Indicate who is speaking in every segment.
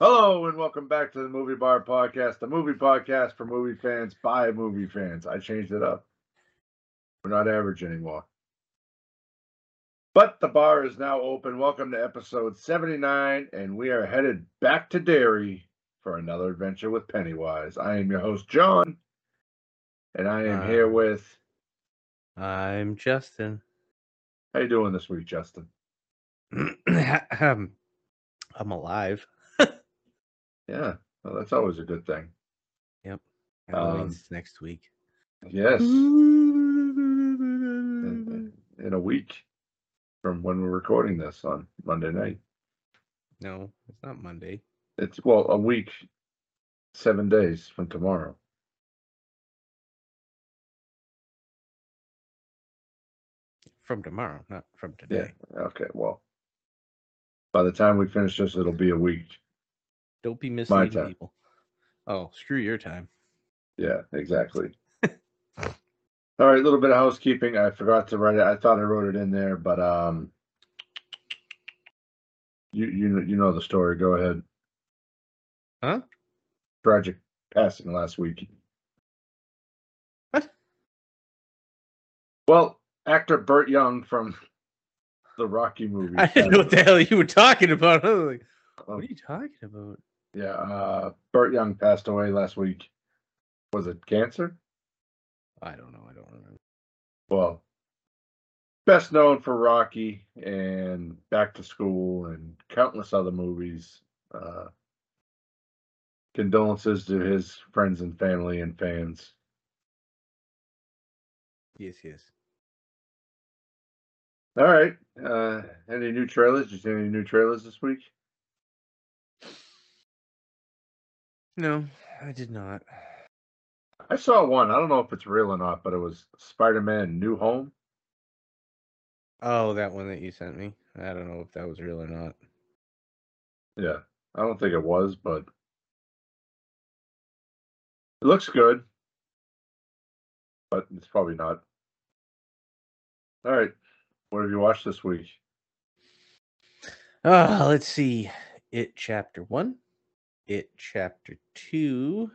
Speaker 1: Hello and welcome back to the Movie Bar Podcast, the movie podcast for movie fans by movie fans. I changed it up. We're not average anymore. But the bar is now open. Welcome to episode 79, and we are headed back to Derry for another adventure with Pennywise. I am your host, John, and I am
Speaker 2: Uh,
Speaker 1: here with.
Speaker 2: I'm Justin.
Speaker 1: How you doing this week, Justin?
Speaker 2: I'm alive.
Speaker 1: Yeah, well, that's always a good thing.
Speaker 2: Halloween's um, next week.
Speaker 1: Yes, in, in a week from when we're recording this on Monday night.
Speaker 2: No, it's not Monday.
Speaker 1: It's well a week, seven days from tomorrow.
Speaker 2: From tomorrow, not from
Speaker 1: Yeah.
Speaker 2: today.
Speaker 1: Okay. Well, by the time we finish this, it'll be a week.
Speaker 2: Don't be misleading people. Oh, screw your time.
Speaker 1: Yeah, exactly. All right, a little bit of housekeeping. I forgot to write it. I thought I wrote it in there, but um, you you know you know the story. Go ahead.
Speaker 2: Huh?
Speaker 1: Tragic passing last week.
Speaker 2: What?
Speaker 1: Well, actor Burt Young from the Rocky movie.
Speaker 2: I didn't know what the hell you were talking about. Like,
Speaker 1: Oh.
Speaker 2: what are you talking about?
Speaker 1: Yeah, uh, Burt Young passed away last week. Was it cancer?
Speaker 2: I don't know. I don't remember.
Speaker 1: Well, best known for Rocky and Back to School and countless other movies. Uh, condolences to his friends and family and fans.
Speaker 2: Yes, yes.
Speaker 1: All right. Uh, any new trailers? Did you see any new trailers this week?
Speaker 2: No, I did not.
Speaker 1: I saw one. I don't know if it's real or not, but it was Spider-Man: New Home.
Speaker 2: Oh, that one that you sent me. I don't know if that was real or not.
Speaker 1: Yeah, I don't think it was, but it looks good. But it's probably not. All right. What have you watched this week?
Speaker 2: Uh, let's see. It chapter one. It chapter two.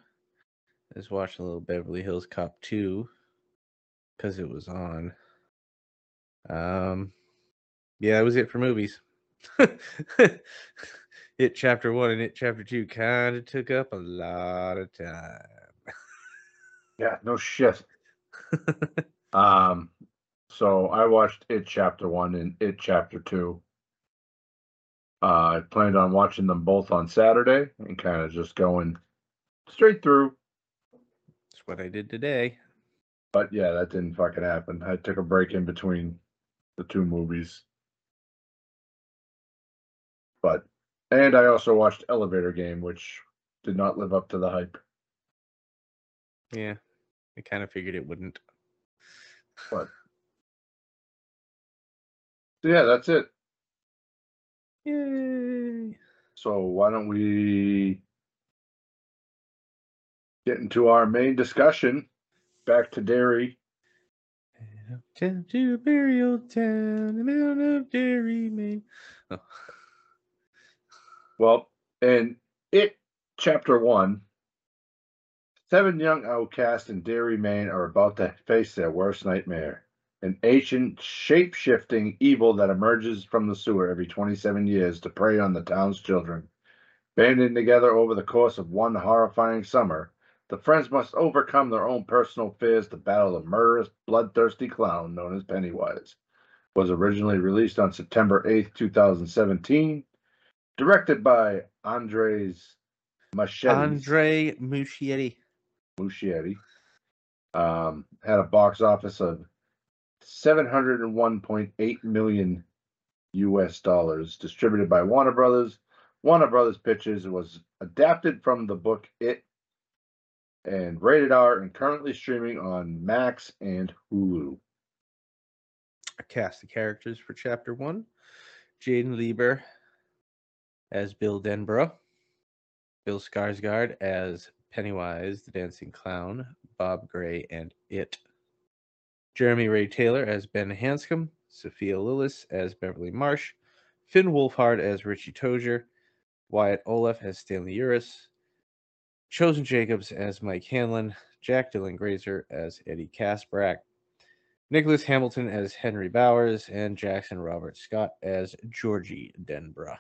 Speaker 2: I was watching a little Beverly Hills Cop 2 because it was on. Um yeah, that was it for movies. it chapter one and it chapter two kind of took up a lot of time.
Speaker 1: Yeah, no shit. Um, so I watched it chapter one and it chapter two. Uh, I planned on watching them both on Saturday and kind of just going straight through.
Speaker 2: That's what I did today.
Speaker 1: But yeah, that didn't fucking happen. I took a break in between the two movies. But and I also watched Elevator Game, which did not live up to the hype.
Speaker 2: Yeah, I kind of figured it wouldn't.
Speaker 1: But so yeah, that's it.
Speaker 2: Yay!
Speaker 1: So why don't we get into our main discussion? Back to Derry.
Speaker 2: Down to burial town, the Mount of Derry Maine. Oh.
Speaker 1: Well, in it chapter one, seven young outcasts in Derry, Maine are about to face their worst nightmare. An ancient, shape shifting evil that emerges from the sewer every 27 years to prey on the town's children. Banding together over the course of one horrifying summer, the friends must overcome their own personal fears to battle the murderous, bloodthirsty clown known as Pennywise. Was originally released on September 8th, 2017. Directed by Andres Machete.
Speaker 2: Andre Muschietti.
Speaker 1: Muschietti. Um, had a box office of 701.8 million US dollars, distributed by Warner Brothers. Warner Brothers Pictures was adapted from the book It and rated R and currently streaming on Max and Hulu.
Speaker 2: A cast of characters for chapter one Jaeden Lieber as Bill Denbrough, Bill Skarsgård as Pennywise the Dancing Clown, Bob Gray and It, Jeremy Ray Taylor as Ben Hanscom, Sophia Lillis as Beverly Marsh, Finn Wolfhard as Richie Tozier, Wyatt Oleff as Stanley Uris, Chosen Jacobs as Mike Hanlon, Jack Dylan Grazer as Eddie Kaspbrak, Nicholas Hamilton as Henry Bowers, and Jackson Robert Scott as Georgie Denbrough.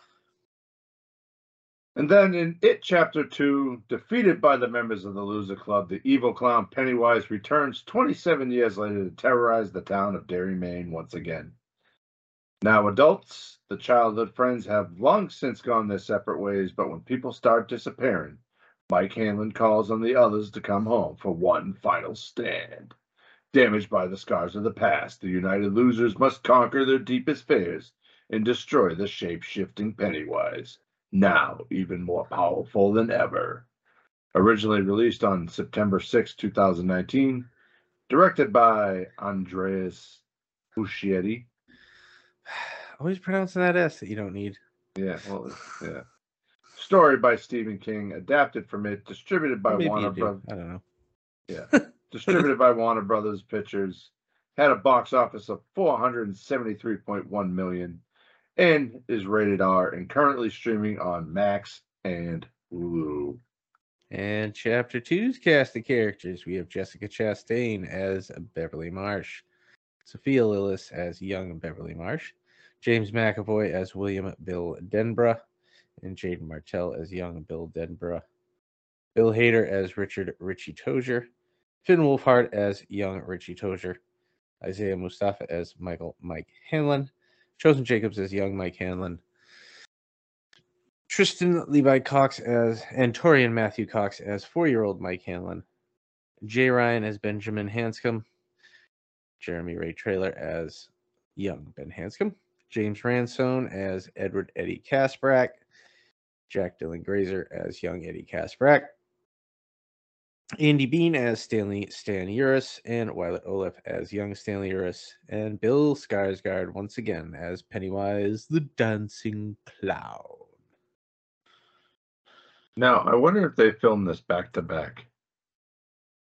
Speaker 1: And then in It Chapter 2, defeated by the members of the Loser Club, the evil clown Pennywise returns 27 years later to terrorize the town of Derry, Maine once again. Now, adults, the childhood friends have long since gone their separate ways, but when people start disappearing, Mike Hanlon calls on the others to come home for one final stand. Damaged by the scars of the past, the United Losers must conquer their deepest fears and destroy the shape shifting Pennywise now even more powerful than ever. Originally released on September 6, 2019, directed by Andreas Muschietti.
Speaker 2: Always pronouncing that S that you don't need.
Speaker 1: Yeah, well, yeah. Story by Stephen King, adapted from it, distributed by
Speaker 2: Maybe
Speaker 1: Warner. Brothers.
Speaker 2: I don't know.
Speaker 1: Yeah, distributed by Warner Brothers Pictures. Had a box office of 473.1 million and is rated R and currently streaming on Max and Hulu.
Speaker 2: And chapter two's cast of characters. We have Jessica Chastain as Beverly Marsh, Sophia Lillis as young Beverly Marsh, James McAvoy as William Bill Denbrough, and Jaeden Martell as young Bill Denbrough, Bill Hader as Richard Richie Tozier, Finn Wolfhard as young Richie Tozier, Isaiah Mustafa as Michael Mike Hanlon, Chosen Jacobs as young Mike Hanlon, Tristan Levi Cox as and Torian Matthew Cox as four-year-old Mike Hanlon, Jay Ryan as Benjamin Hanscom, Jeremy Ray Taylor as young Ben Hanscom, James Ransone as Edward Eddie Kaspbrak, Jack Dylan Grazer as young Eddie Kaspbrak, Andy Bean as Stanley Stan Uris, and Wyatt Oleff as young Stanley Uris, and Bill Skarsgård once again as Pennywise the Dancing Clown.
Speaker 1: Now, I wonder if they filmed this back to back.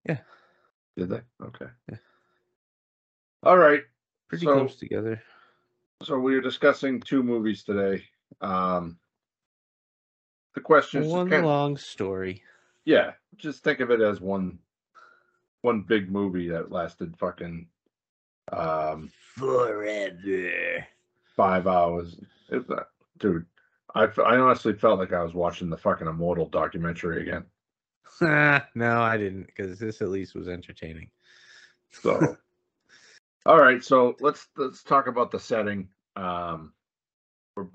Speaker 2: Yeah.
Speaker 1: Did they? Okay.
Speaker 2: Yeah.
Speaker 1: All right.
Speaker 2: Pretty
Speaker 1: So-
Speaker 2: close together.
Speaker 1: So we are discussing two movies today. Um, the question is,
Speaker 2: One long story.
Speaker 1: Yeah, just think of it as one, one big movie that lasted fucking, um,
Speaker 2: Forever.
Speaker 1: five hours. It, uh, dude, I honestly felt like I was watching the fucking Immortal documentary again.
Speaker 2: no, I didn't, because this at least was entertaining.
Speaker 1: So, all right, so let's let's talk about the setting. Um, we're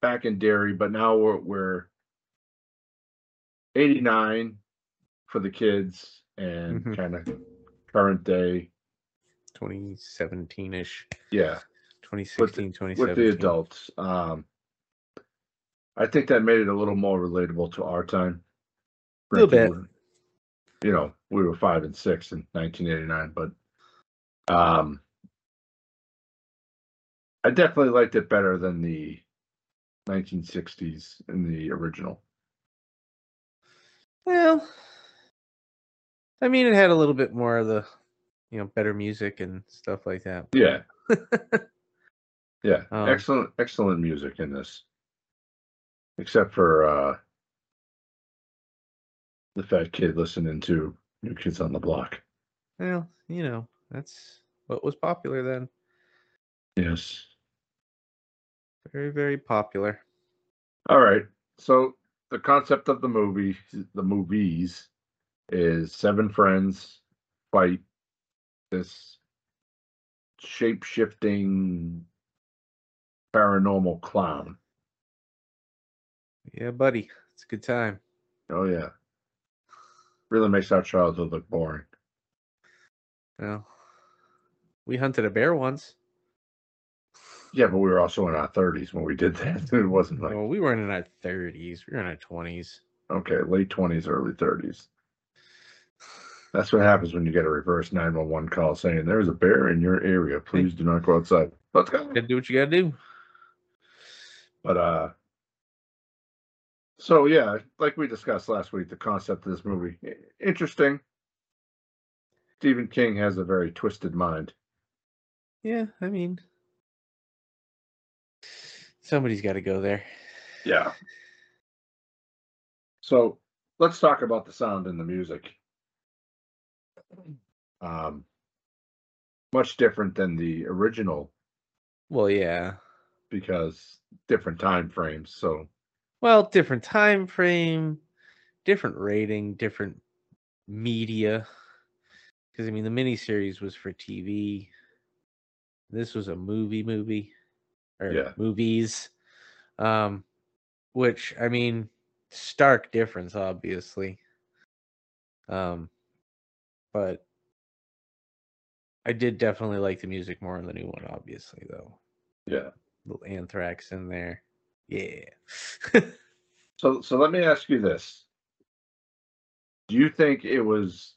Speaker 1: back in Derry, but now we're we're 89 for the kids and
Speaker 2: Mhm.
Speaker 1: kind of current day.
Speaker 2: 2017 ish.
Speaker 1: Yeah,
Speaker 2: 2016,
Speaker 1: with
Speaker 2: 2017.
Speaker 1: the adults. Um, I think that made it a little more relatable to our time.
Speaker 2: A
Speaker 1: little
Speaker 2: bit.
Speaker 1: You know, we were five and six in 1989, but um, I definitely liked it better than the 1960s in the original.
Speaker 2: Well, I mean, it had a little bit more of the, you know, better music and stuff like that.
Speaker 1: Yeah. yeah.
Speaker 2: Um,
Speaker 1: excellent, excellent music in this. Except for uh the fat kid listening to New Kids on the Block.
Speaker 2: Well, you know, that's what was popular then.
Speaker 1: Yes.
Speaker 2: Very, very popular.
Speaker 1: All right. So the concept of the movie, the movies, is seven friends fight this shape shifting paranormal clown.
Speaker 2: Yeah, buddy. It's a good time.
Speaker 1: Oh yeah. Really makes our childhood look boring.
Speaker 2: Well, we hunted a bear once.
Speaker 1: Yeah, but we were also in our thirties when we did that. It wasn't like
Speaker 2: well, we weren't in our 30s. We were in our 20s.
Speaker 1: okay, late twenties, early thirties. That's what happens when you get a reverse 911 call saying there's a bear in your area. Please do not go outside. Let's go.
Speaker 2: Gotta do what you gotta do.
Speaker 1: But uh so yeah, like we discussed last week, the concept of this movie. Interesting. Stephen King has a very twisted mind.
Speaker 2: Yeah, I mean, somebody's got to go there.
Speaker 1: Yeah. So let's talk about the sound and the music. Um, much different than the original
Speaker 2: Well, yeah.
Speaker 1: because different time frames. So
Speaker 2: Well, different time frame, different rating, different media. Because I mean, the miniseries was for TV. This was a movie, movie, or
Speaker 1: Yeah.
Speaker 2: movies. Um, which I mean, stark difference, obviously. Um, but I did definitely like the music more in the new one, obviously, though.
Speaker 1: yeah.
Speaker 2: Little Anthrax in there. Yeah.
Speaker 1: So so let me ask you this. Do you think it was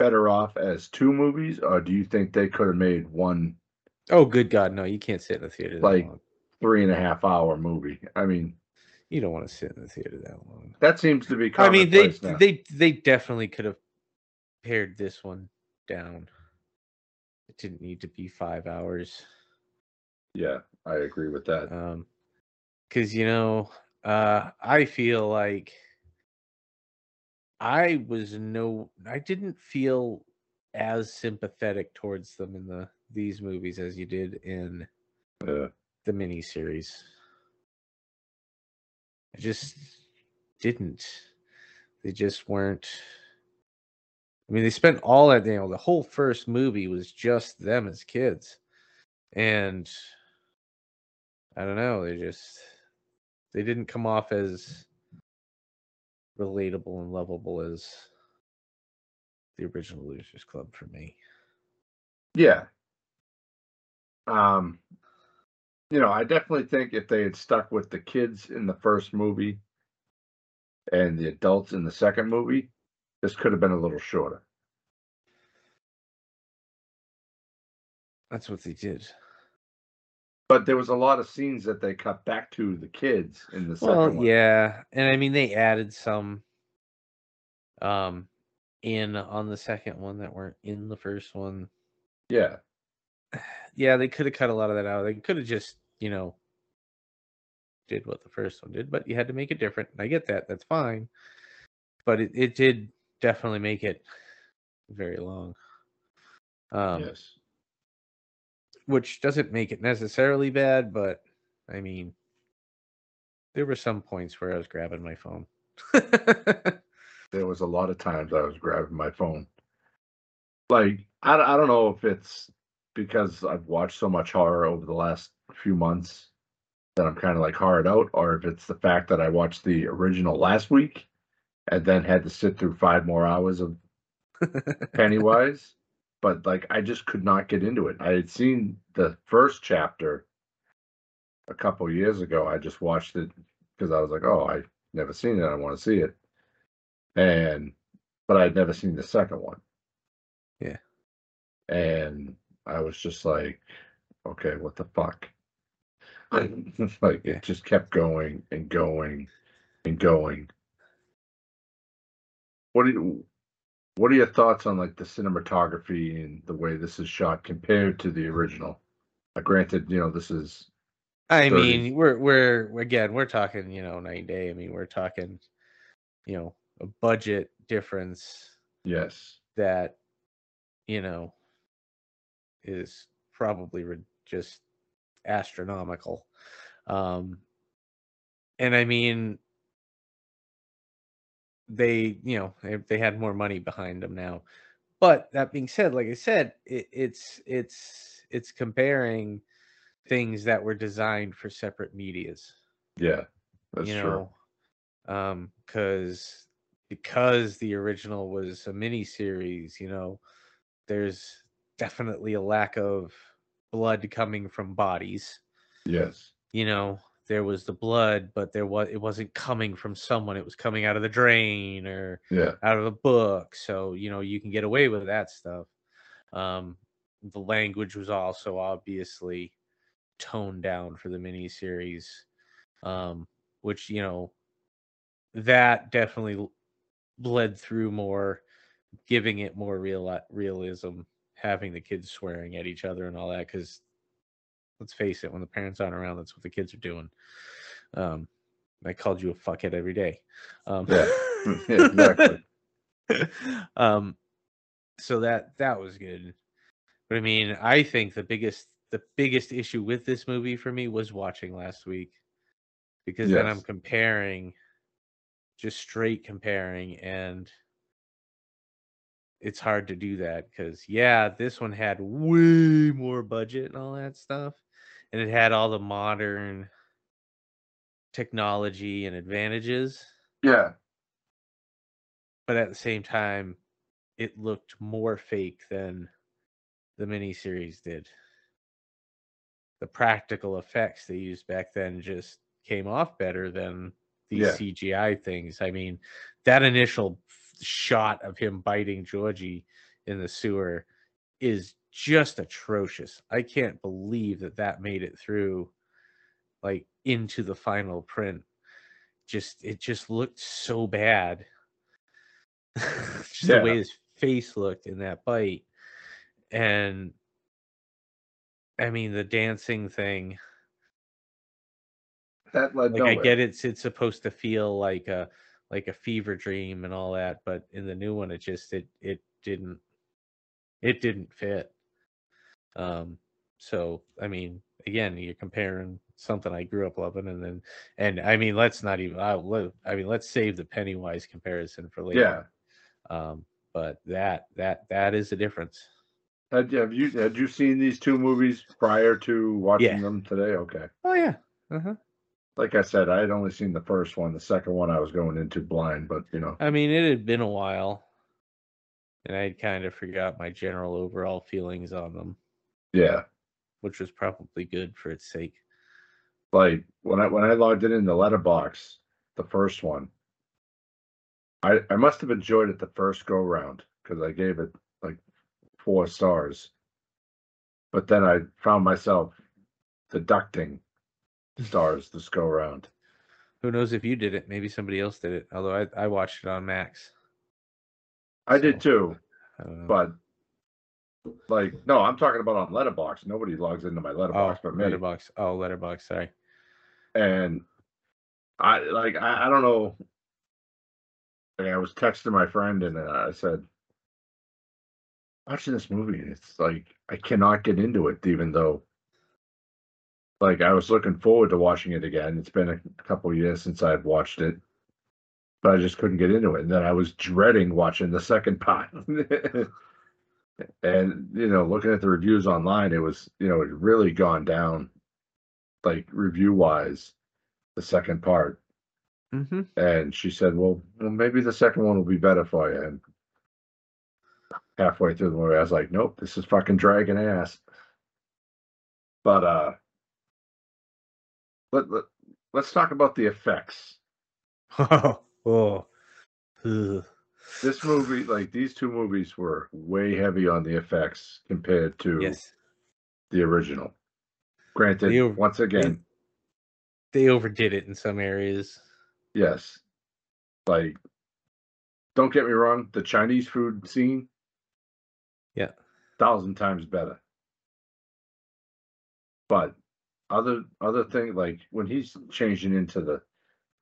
Speaker 1: better off as two movies, or do you think they could have made one
Speaker 2: oh, good God, no! You can't sit in the theater that
Speaker 1: Like-
Speaker 2: long.
Speaker 1: three and a half hour movie? I mean,
Speaker 2: You don't want to sit in the theater that long.
Speaker 1: that seems to be
Speaker 2: I mean, they
Speaker 1: now.
Speaker 2: they they definitely could have pared this one down. It didn't need to be five hours.
Speaker 1: yeah, I agree with that.
Speaker 2: Um, because you know, uh, I feel like I was no, I didn't feel as sympathetic towards them in the these movies as you did in
Speaker 1: Yeah.
Speaker 2: the miniseries. I just didn't. They just weren't. I mean, they spent all that, you know, the whole first movie was just them as kids. And I don't know, they just they didn't come off as relatable and lovable as the original Losers Club for me.
Speaker 1: Yeah. Um, you know, I definitely think if they had stuck with the kids in the first movie and the adults in the second movie, this could have been a little shorter.
Speaker 2: That's what they did.
Speaker 1: But there was a lot of scenes that they cut back to the kids in the second
Speaker 2: Well,
Speaker 1: one.
Speaker 2: yeah, and I mean they added some um in on the second one that weren't in the first one.
Speaker 1: Yeah.
Speaker 2: Yeah, they could have cut a lot of that out. They could have just, you know, did what the first one did, but you had to make it different. And I get that. That's fine. But it, it did definitely make it very long. Um
Speaker 1: yes.
Speaker 2: which doesn't make it necessarily bad, but I mean, there were some points where I was grabbing my phone.
Speaker 1: There was a lot of times I was grabbing my phone. Like, I, I don't know if it's because I've watched so much horror over the last few months that I'm kind of like hard out, or if it's the fact that I watched the original last week and then had to sit through five more hours of Pennywise. But like, I just could not get into it. I had seen the first chapter a couple years ago. I just watched it because I was like, oh, I never seen it. I want to see it. And but I'd never seen the second one.
Speaker 2: Yeah.
Speaker 1: And I was just like, okay, what the fuck? like it just kept going and going and going. What do you what are your thoughts on like the cinematography and the way this is shot compared to the original? Uh, granted, you know, this is
Speaker 2: I
Speaker 1: 30.
Speaker 2: mean, we're we're again, we're talking, you know, night and day. I mean, we're talking, you know, a budget difference
Speaker 1: yes.
Speaker 2: that, you know, is probably re- just astronomical. Um, and I mean, they, you know, they, they had more money behind them now. But that being said, like I said, it, it's it's it's comparing things that were designed for separate medias
Speaker 1: Yeah. That's
Speaker 2: you
Speaker 1: true.
Speaker 2: know um because because the original was a mini series you know there's definitely a lack of blood coming from bodies
Speaker 1: Yes.
Speaker 2: you know there was the blood but there was it wasn't coming from someone it was coming out of the drain or
Speaker 1: Yeah.
Speaker 2: out of the book so you know you can get away with that stuff um the language was also obviously toned down for the miniseries um which you know that definitely bled through more giving it more real realism having the kids swearing at each other and all that because let's face it when the parents aren't around that's what the kids are doing um I called you a fuckhead every day. Um,
Speaker 1: Yeah. Exactly.
Speaker 2: um, so that that was good. But I mean, I think the biggest the biggest issue with this movie for me was watching last week because then I'm comparing, just straight comparing, and it's hard to do that because yeah, this one had way more budget and all that stuff, and it had all the modern technology and advantages
Speaker 1: Yeah.
Speaker 2: but at the same time, it looked more fake than the miniseries did. The practical effects they used back then just came off better than these
Speaker 1: Yeah.
Speaker 2: CGI things. I mean, that initial shot of him biting Georgie in the sewer is just atrocious. I can't believe that that made it through like into the final print. Just it just looked so bad. just the way his face looked in that bite. And I mean the dancing thing.
Speaker 1: That led
Speaker 2: Like I get it's it's supposed to feel like a like a fever dream and all that, but in the new one it just it it didn't it didn't fit. Um so I mean again you're comparing something I grew up loving and then and I mean let's not even I, I mean let's save the Pennywise comparison for later.
Speaker 1: Yeah.
Speaker 2: Um but that that that is a difference.
Speaker 1: Had, have you had you seen these two movies prior to watching
Speaker 2: Yeah.
Speaker 1: them today? Okay.
Speaker 2: Oh yeah. Uh-huh.
Speaker 1: Like I said, I had only seen the first one. The second one I was going into blind, but you know,
Speaker 2: I mean, it had been a while, and I had kind of forgot my general overall feelings on them,
Speaker 1: yeah.
Speaker 2: which was probably good for its sake.
Speaker 1: Like when I when I logged it in the Letterboxd, the first one, I I must have enjoyed it the first go round because I gave it like four stars. But then I found myself deducting stars this go round.
Speaker 2: Who knows if you did it? Maybe somebody else did it. Although I, I watched it on Max.
Speaker 1: I did too,
Speaker 2: I
Speaker 1: but like no, I'm talking about on Letterboxd. Nobody logs into my
Speaker 2: oh,
Speaker 1: Letterboxd but me.
Speaker 2: Letterboxd. Oh, Letterboxd. Sorry.
Speaker 1: and I like I, I don't know. Like I was texting my friend and uh, I said, watching this movie, it's like I cannot get into it, even though like I was looking forward to watching it again. It's been a couple years since I've watched it, but I just couldn't get into it. And then I was dreading watching the second part. and you know, looking at the reviews online, it was you know it really gone down, like review wise, the second part.
Speaker 2: Mm-hmm.
Speaker 1: And she said, well, well, maybe the second one will be better for you. And halfway through the movie, I was like, nope, this is fucking dragging ass. But uh let, let let's talk about the effects.
Speaker 2: Oh, oh.
Speaker 1: This movie, like these two movies, were way heavy on the effects compared to
Speaker 2: Yes.
Speaker 1: the original. Granted,
Speaker 2: They over-
Speaker 1: once again,
Speaker 2: They overdid it in some areas.
Speaker 1: yes. Like, don't get me wrong, the Chinese food scene,
Speaker 2: Yeah.
Speaker 1: thousand times better. But other other thing like when he's changing into the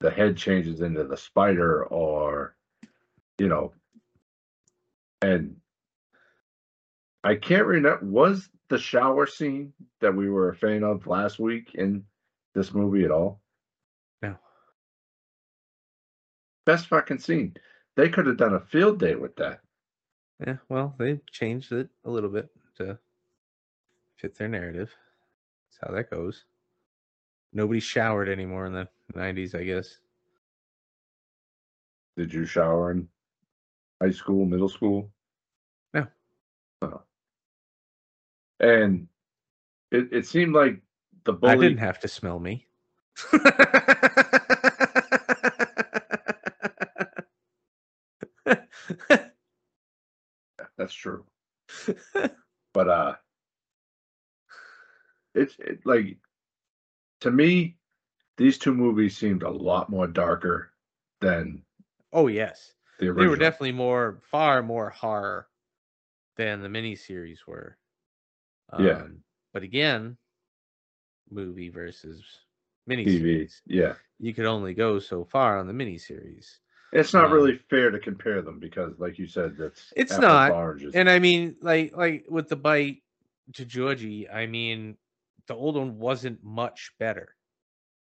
Speaker 1: the head changes into the spider or you know and I can't remember was the shower scene that we were a fan of last week in this movie at all?
Speaker 2: No.
Speaker 1: Best fucking scene. They could have done a field day with that.
Speaker 2: Yeah, well, they changed it a little bit to fit their narrative. That's how that goes. Nobody showered anymore in the 90s, I guess.
Speaker 1: Did you shower in high school, middle school?
Speaker 2: No.
Speaker 1: Oh. And it, it seemed like the bully
Speaker 2: I didn't have to smell me.
Speaker 1: that's true. But uh it's it, like to me, these two movies seemed a lot more darker than
Speaker 2: oh, yes.
Speaker 1: the
Speaker 2: They were definitely more, far more horror than the miniseries were.
Speaker 1: Yeah.
Speaker 2: Um, But again, movie versus
Speaker 1: TV.
Speaker 2: miniseries.
Speaker 1: Yeah.
Speaker 2: You could only go so far on the miniseries.
Speaker 1: It's not
Speaker 2: Um,
Speaker 1: really fair to compare them because, like you said, that's
Speaker 2: It's not,
Speaker 1: oranges.
Speaker 2: And I mean, like like with the bite to Georgie, I mean, the old one wasn't much better.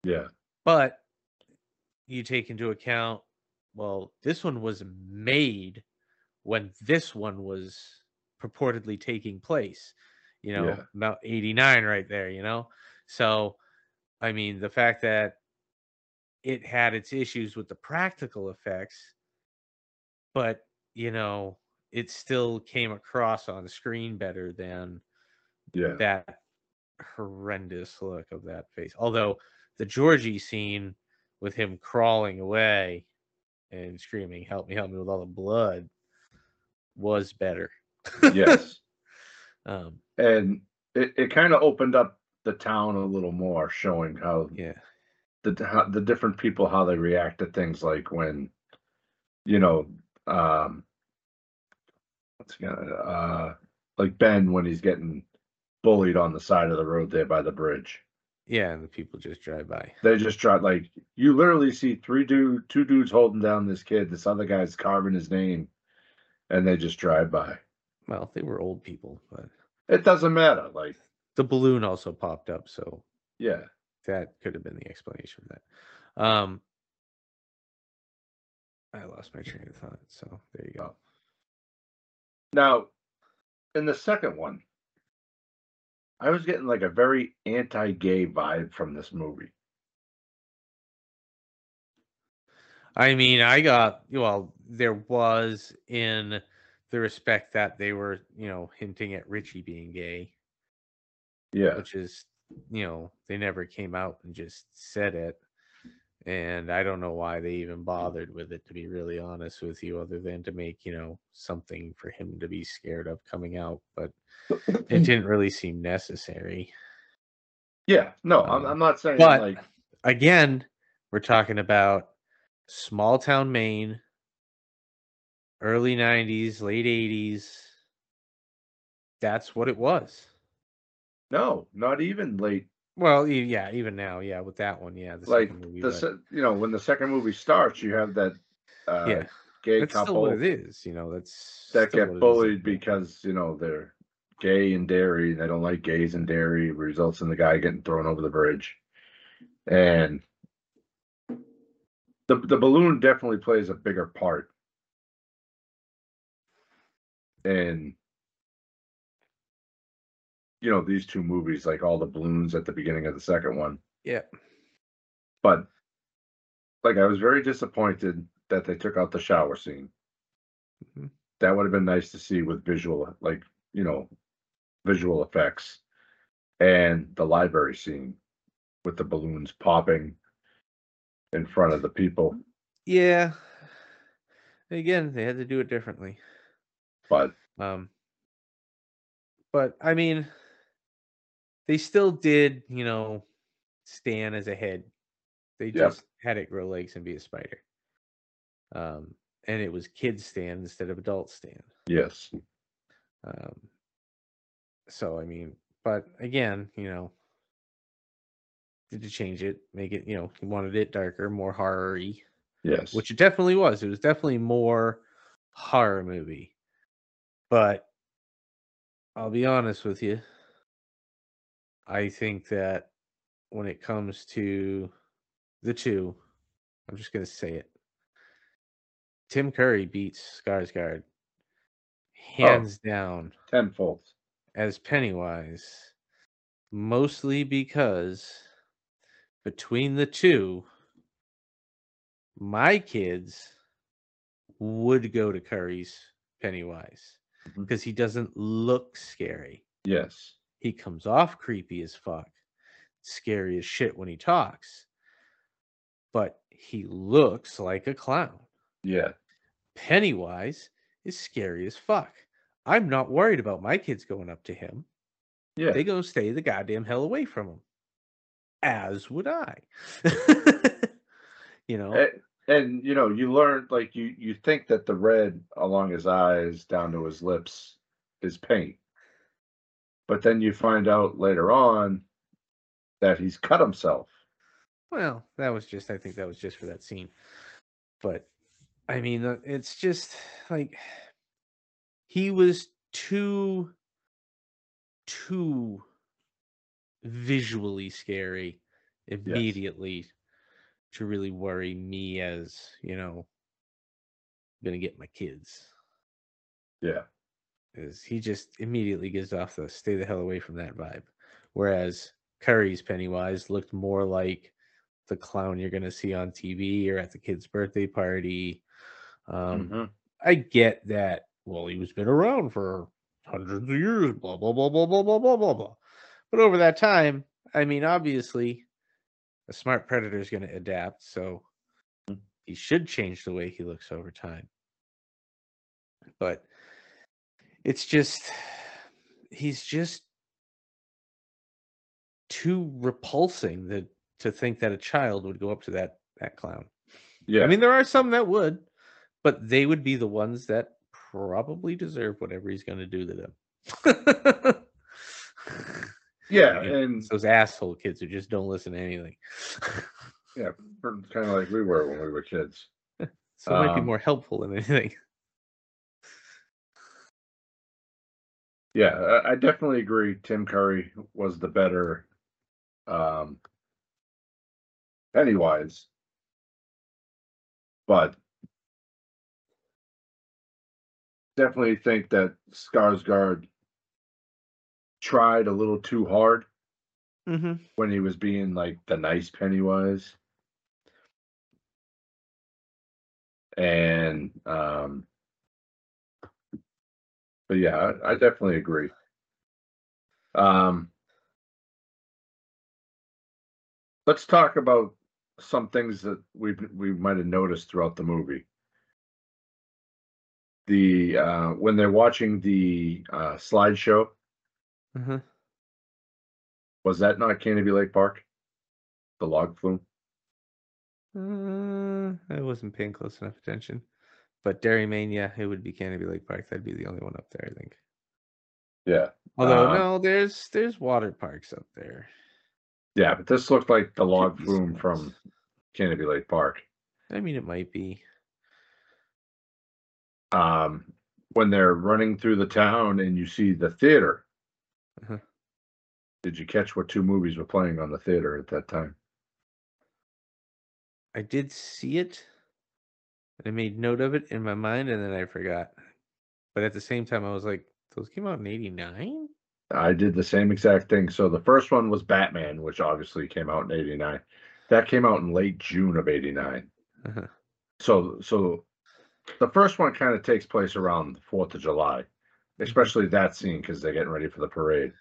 Speaker 1: yeah.
Speaker 2: But you take into account, well, this one was made when this one was purportedly taking place. You know,
Speaker 1: Yeah.
Speaker 2: about 89 right there, you know? So, I mean, the fact that it had its issues with the practical effects, but, you know, it still came across on screen better than
Speaker 1: Yeah.
Speaker 2: that horrendous look of that face. Although the Georgie scene with him crawling away and screaming, Help me, help me with all the blood was better.
Speaker 1: yes.
Speaker 2: Um,
Speaker 1: And it, it kind of opened up the town a little more, showing how
Speaker 2: yeah.
Speaker 1: the how, the different people how they react to things like when you know um what's gonna uh like Ben when he's getting bullied on the side of the road there by the bridge.
Speaker 2: Yeah, and the people just drive by.
Speaker 1: They just try like you literally see three dude two dudes holding down this kid, this other guy's carving his name, and they just drive by.
Speaker 2: Well, they were old people, but
Speaker 1: It doesn't matter. Like,
Speaker 2: the balloon also popped up, so
Speaker 1: yeah.
Speaker 2: that could have been the explanation for that. Um I lost my train of thought, so there you go.
Speaker 1: Now, in the second one, I was getting like a very anti-gay vibe from this movie.
Speaker 2: I mean, I got well, there was in the respect that they were, you know, hinting at Richie being gay,
Speaker 1: Yeah.
Speaker 2: which is, you know, they never came out and just said it. And I don't know why they even bothered with it, to be really honest with you, other than to make, you know, something for him to be scared of coming out. But it didn't really seem necessary.
Speaker 1: Yeah. No, I'm,
Speaker 2: Um,
Speaker 1: I'm not saying
Speaker 2: but-
Speaker 1: like,
Speaker 2: Again, we're talking about small town Maine, early 90s, late 80s. That's what it was.
Speaker 1: no, not even late.
Speaker 2: Well, yeah, even now, yeah, with that one, yeah, the
Speaker 1: Like,
Speaker 2: movie,
Speaker 1: the,
Speaker 2: but-
Speaker 1: you know, when the second movie starts, you have that uh,
Speaker 2: yeah,
Speaker 1: gay
Speaker 2: that's still
Speaker 1: couple
Speaker 2: what it is. You know, that's
Speaker 1: that
Speaker 2: still
Speaker 1: get bullied because, you know, they're gay and Derry. They don't like gays and Derry, results in the guy getting thrown over the bridge. And the the balloon definitely plays a bigger part. And you know, these two movies, like all the balloons at the beginning of the second one.
Speaker 2: Yeah,
Speaker 1: But like I was very disappointed that they took out the shower scene.
Speaker 2: Mhm.
Speaker 1: That would have been nice to see with visual, like, you know, visual effects. And the library scene with the balloons popping in front of the people.
Speaker 2: yeah. Again, they had to do it differently.
Speaker 1: But
Speaker 2: Um, but I mean, they still did, you know, Stan as a head. They
Speaker 1: Yep.
Speaker 2: just had it grow legs and be a spider. Um, and it was kid Stan instead of adult Stan.
Speaker 1: yes,
Speaker 2: Um, so I mean, but again, you know, did you change it, make it, you know, he wanted it darker, more horror-y,
Speaker 1: yes.
Speaker 2: which it definitely was. It was definitely more horror movie. But I'll be honest with you. I think that when it comes to the two, I'm just going to say it. Tim Curry beats Skarsgård oh. hands down
Speaker 1: tenfold.
Speaker 2: as Pennywise, mostly because between the two, my kids would go to Curry's Pennywise
Speaker 1: mm-hmm.
Speaker 2: because he doesn't look scary.
Speaker 1: Yes.
Speaker 2: He comes off creepy as fuck, scary as shit when he talks, but he looks like a clown.
Speaker 1: Yeah.
Speaker 2: Pennywise is scary as fuck. I'm not worried about my kids going up to him.
Speaker 1: Yeah.
Speaker 2: They gonna stay the goddamn hell away from him. As would I. you know,
Speaker 1: and, and you know you learn like you you think that the red along his eyes down to his lips is paint but then you find out later on that he's cut himself
Speaker 2: Well, that was just I think that was just for that scene. But I mean, uh, it's just like he was too too visually scary immediately to really worry me as, you know, gonna get my kids.
Speaker 1: Yeah.
Speaker 2: Is he just immediately gives off the stay the hell away from that vibe. Whereas Curry's Pennywise looked more like the clown you're gonna see on TV or at the kid's birthday party. Um,
Speaker 1: Mhm.
Speaker 2: I get that. Well, he was been around for hundreds of years, blah blah blah blah blah blah blah blah blah. But over that time, I mean, obviously, a smart predator is going to adapt, so
Speaker 1: Mm.
Speaker 2: he should change the way he looks over time. But it's just he's just too repulsing that to think that a child would go up to that that clown.
Speaker 1: Yeah.
Speaker 2: I mean, there are some that would, but they would be the ones that probably deserve whatever he's going to do to them.
Speaker 1: yeah,
Speaker 2: you know,
Speaker 1: and
Speaker 2: those asshole kids who just don't listen to anything.
Speaker 1: Yeah, kind of like we were when we were kids.
Speaker 2: so it might be
Speaker 1: Um,
Speaker 2: more helpful than anything.
Speaker 1: Yeah, I, I definitely agree. Tim Curry was the better um, Pennywise, but definitely think that Skarsgård tried a little too hard
Speaker 2: Mm-hmm.
Speaker 1: when he was being like the nice Pennywise. And um but yeah, I, I definitely agree. Um let's talk about some things that we we might have noticed throughout the movie. The uh when they're watching the uh slideshow,
Speaker 2: Uh-huh.
Speaker 1: was that not Canobie Lake Park? The log flume?
Speaker 2: Uh, I wasn't paying close enough attention. But Dairy Mania, it would be Canobie Lake Park. That'd be the only one up there, I think.
Speaker 1: Yeah.
Speaker 2: Although
Speaker 1: Uh,
Speaker 2: no, there's there's water parks up there.
Speaker 1: Yeah, but this looked like the log flume from Canobie Lake Park.
Speaker 2: I mean, it might be.
Speaker 1: Um, when they're running through the town and you see the theater.
Speaker 2: Uh-huh.
Speaker 1: Did you catch what two movies were playing on the theater at that time?
Speaker 2: I did see it. And I made note of it in my mind, and then I forgot. But at the same time, I was like, "Those came out in '89."
Speaker 1: I did the same exact thing. So the first one was Batman, which obviously came out in '89. That came out in late June of '89.
Speaker 2: Uh-huh.
Speaker 1: So, so the first one kind of takes place around the Fourth of July, especially that scene because they're getting ready for the parade.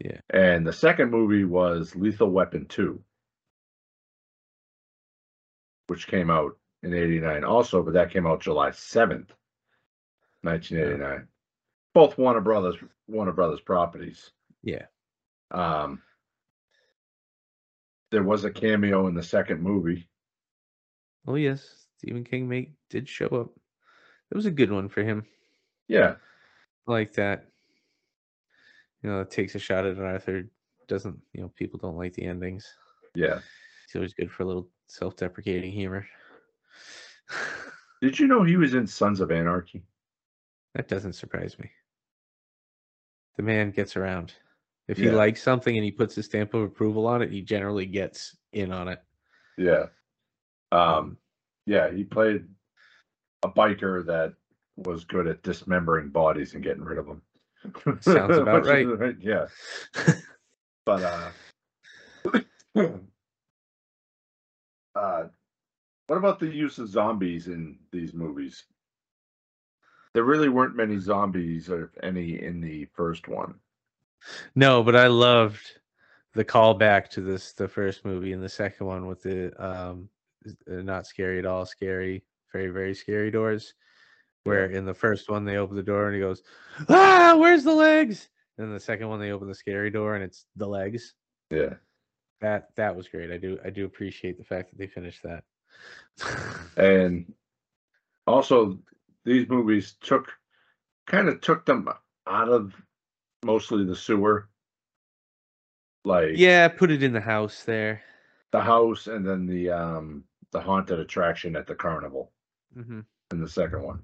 Speaker 2: Yeah.
Speaker 1: And the second movie was Lethal Weapon 2, which came out in 89 also, but that came out July 7th, 1989. Both Warner Brothers Warner Brothers properties.
Speaker 2: Yeah.
Speaker 1: Um there was a cameo in the second movie.
Speaker 2: Oh yes, Stephen King mate did show up. It was a good one for him.
Speaker 1: Yeah.
Speaker 2: I like that. You know, it takes a shot at an Arthur. Doesn't you know? People don't like the endings.
Speaker 1: Yeah.
Speaker 2: It's always good for a little self-deprecating humor.
Speaker 1: Did you know he was in Sons of Anarchy?
Speaker 2: that doesn't surprise me. The man gets around. If he
Speaker 1: Yeah.
Speaker 2: likes something and he puts his stamp of approval on it, he generally gets in on it.
Speaker 1: Yeah. Um yeah, he played a biker that was good at dismembering bodies and getting rid of them.
Speaker 2: Sounds about
Speaker 1: right. is- Yeah. But uh uh what about the use of zombies in these movies? There really weren't many zombies or any in the first one.
Speaker 2: No, but I loved the callback to this the first movie and the second one with the um uh, not scary at all, scary, very very scary doors. Where in the first one they open the door and he goes, "Ah, where's the legs?" And the second one they open the scary door and it's the legs.
Speaker 1: Yeah.
Speaker 2: That that was great. I do I do appreciate the fact that they finished that.
Speaker 1: And also these movies took kind of took them out of mostly the sewer. Like
Speaker 2: yeah, put it in the house there.
Speaker 1: the house and then the um the haunted attraction at the carnival
Speaker 2: Mm-hmm.
Speaker 1: in the second one.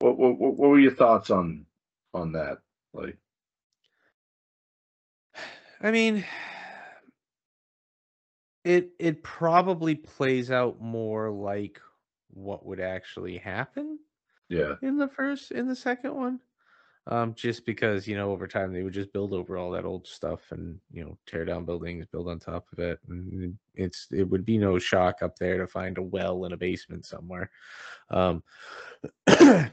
Speaker 1: What what what what were your thoughts on on that? Like
Speaker 2: I mean, it it probably plays out more like what would actually happen
Speaker 1: yeah,
Speaker 2: in the first in the second one. Um, just because you know over time they would just build over all that old stuff and you know tear down buildings, build on top of it, and it's it would be no shock up there to find a well in a basement somewhere. Um,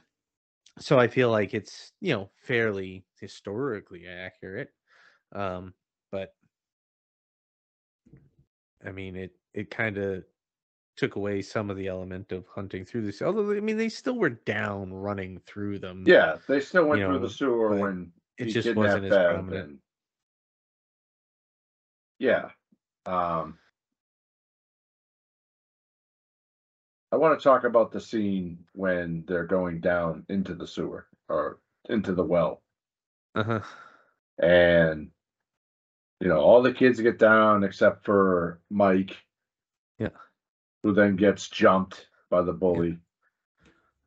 Speaker 2: so I feel like it's you know fairly historically accurate, um, I mean it it kind of took away some of the element of hunting through this. Although I mean they still were down running through them.
Speaker 1: yeah. They still went through
Speaker 2: know,
Speaker 1: the sewer when
Speaker 2: it just wasn't as prominent.
Speaker 1: and- yeah. Um, I want to talk about the scene when they're going down into the sewer or into the well.
Speaker 2: Uh-huh.
Speaker 1: and you know all the kids get down except for Mike.
Speaker 2: Yeah.
Speaker 1: Who then gets jumped by the bully,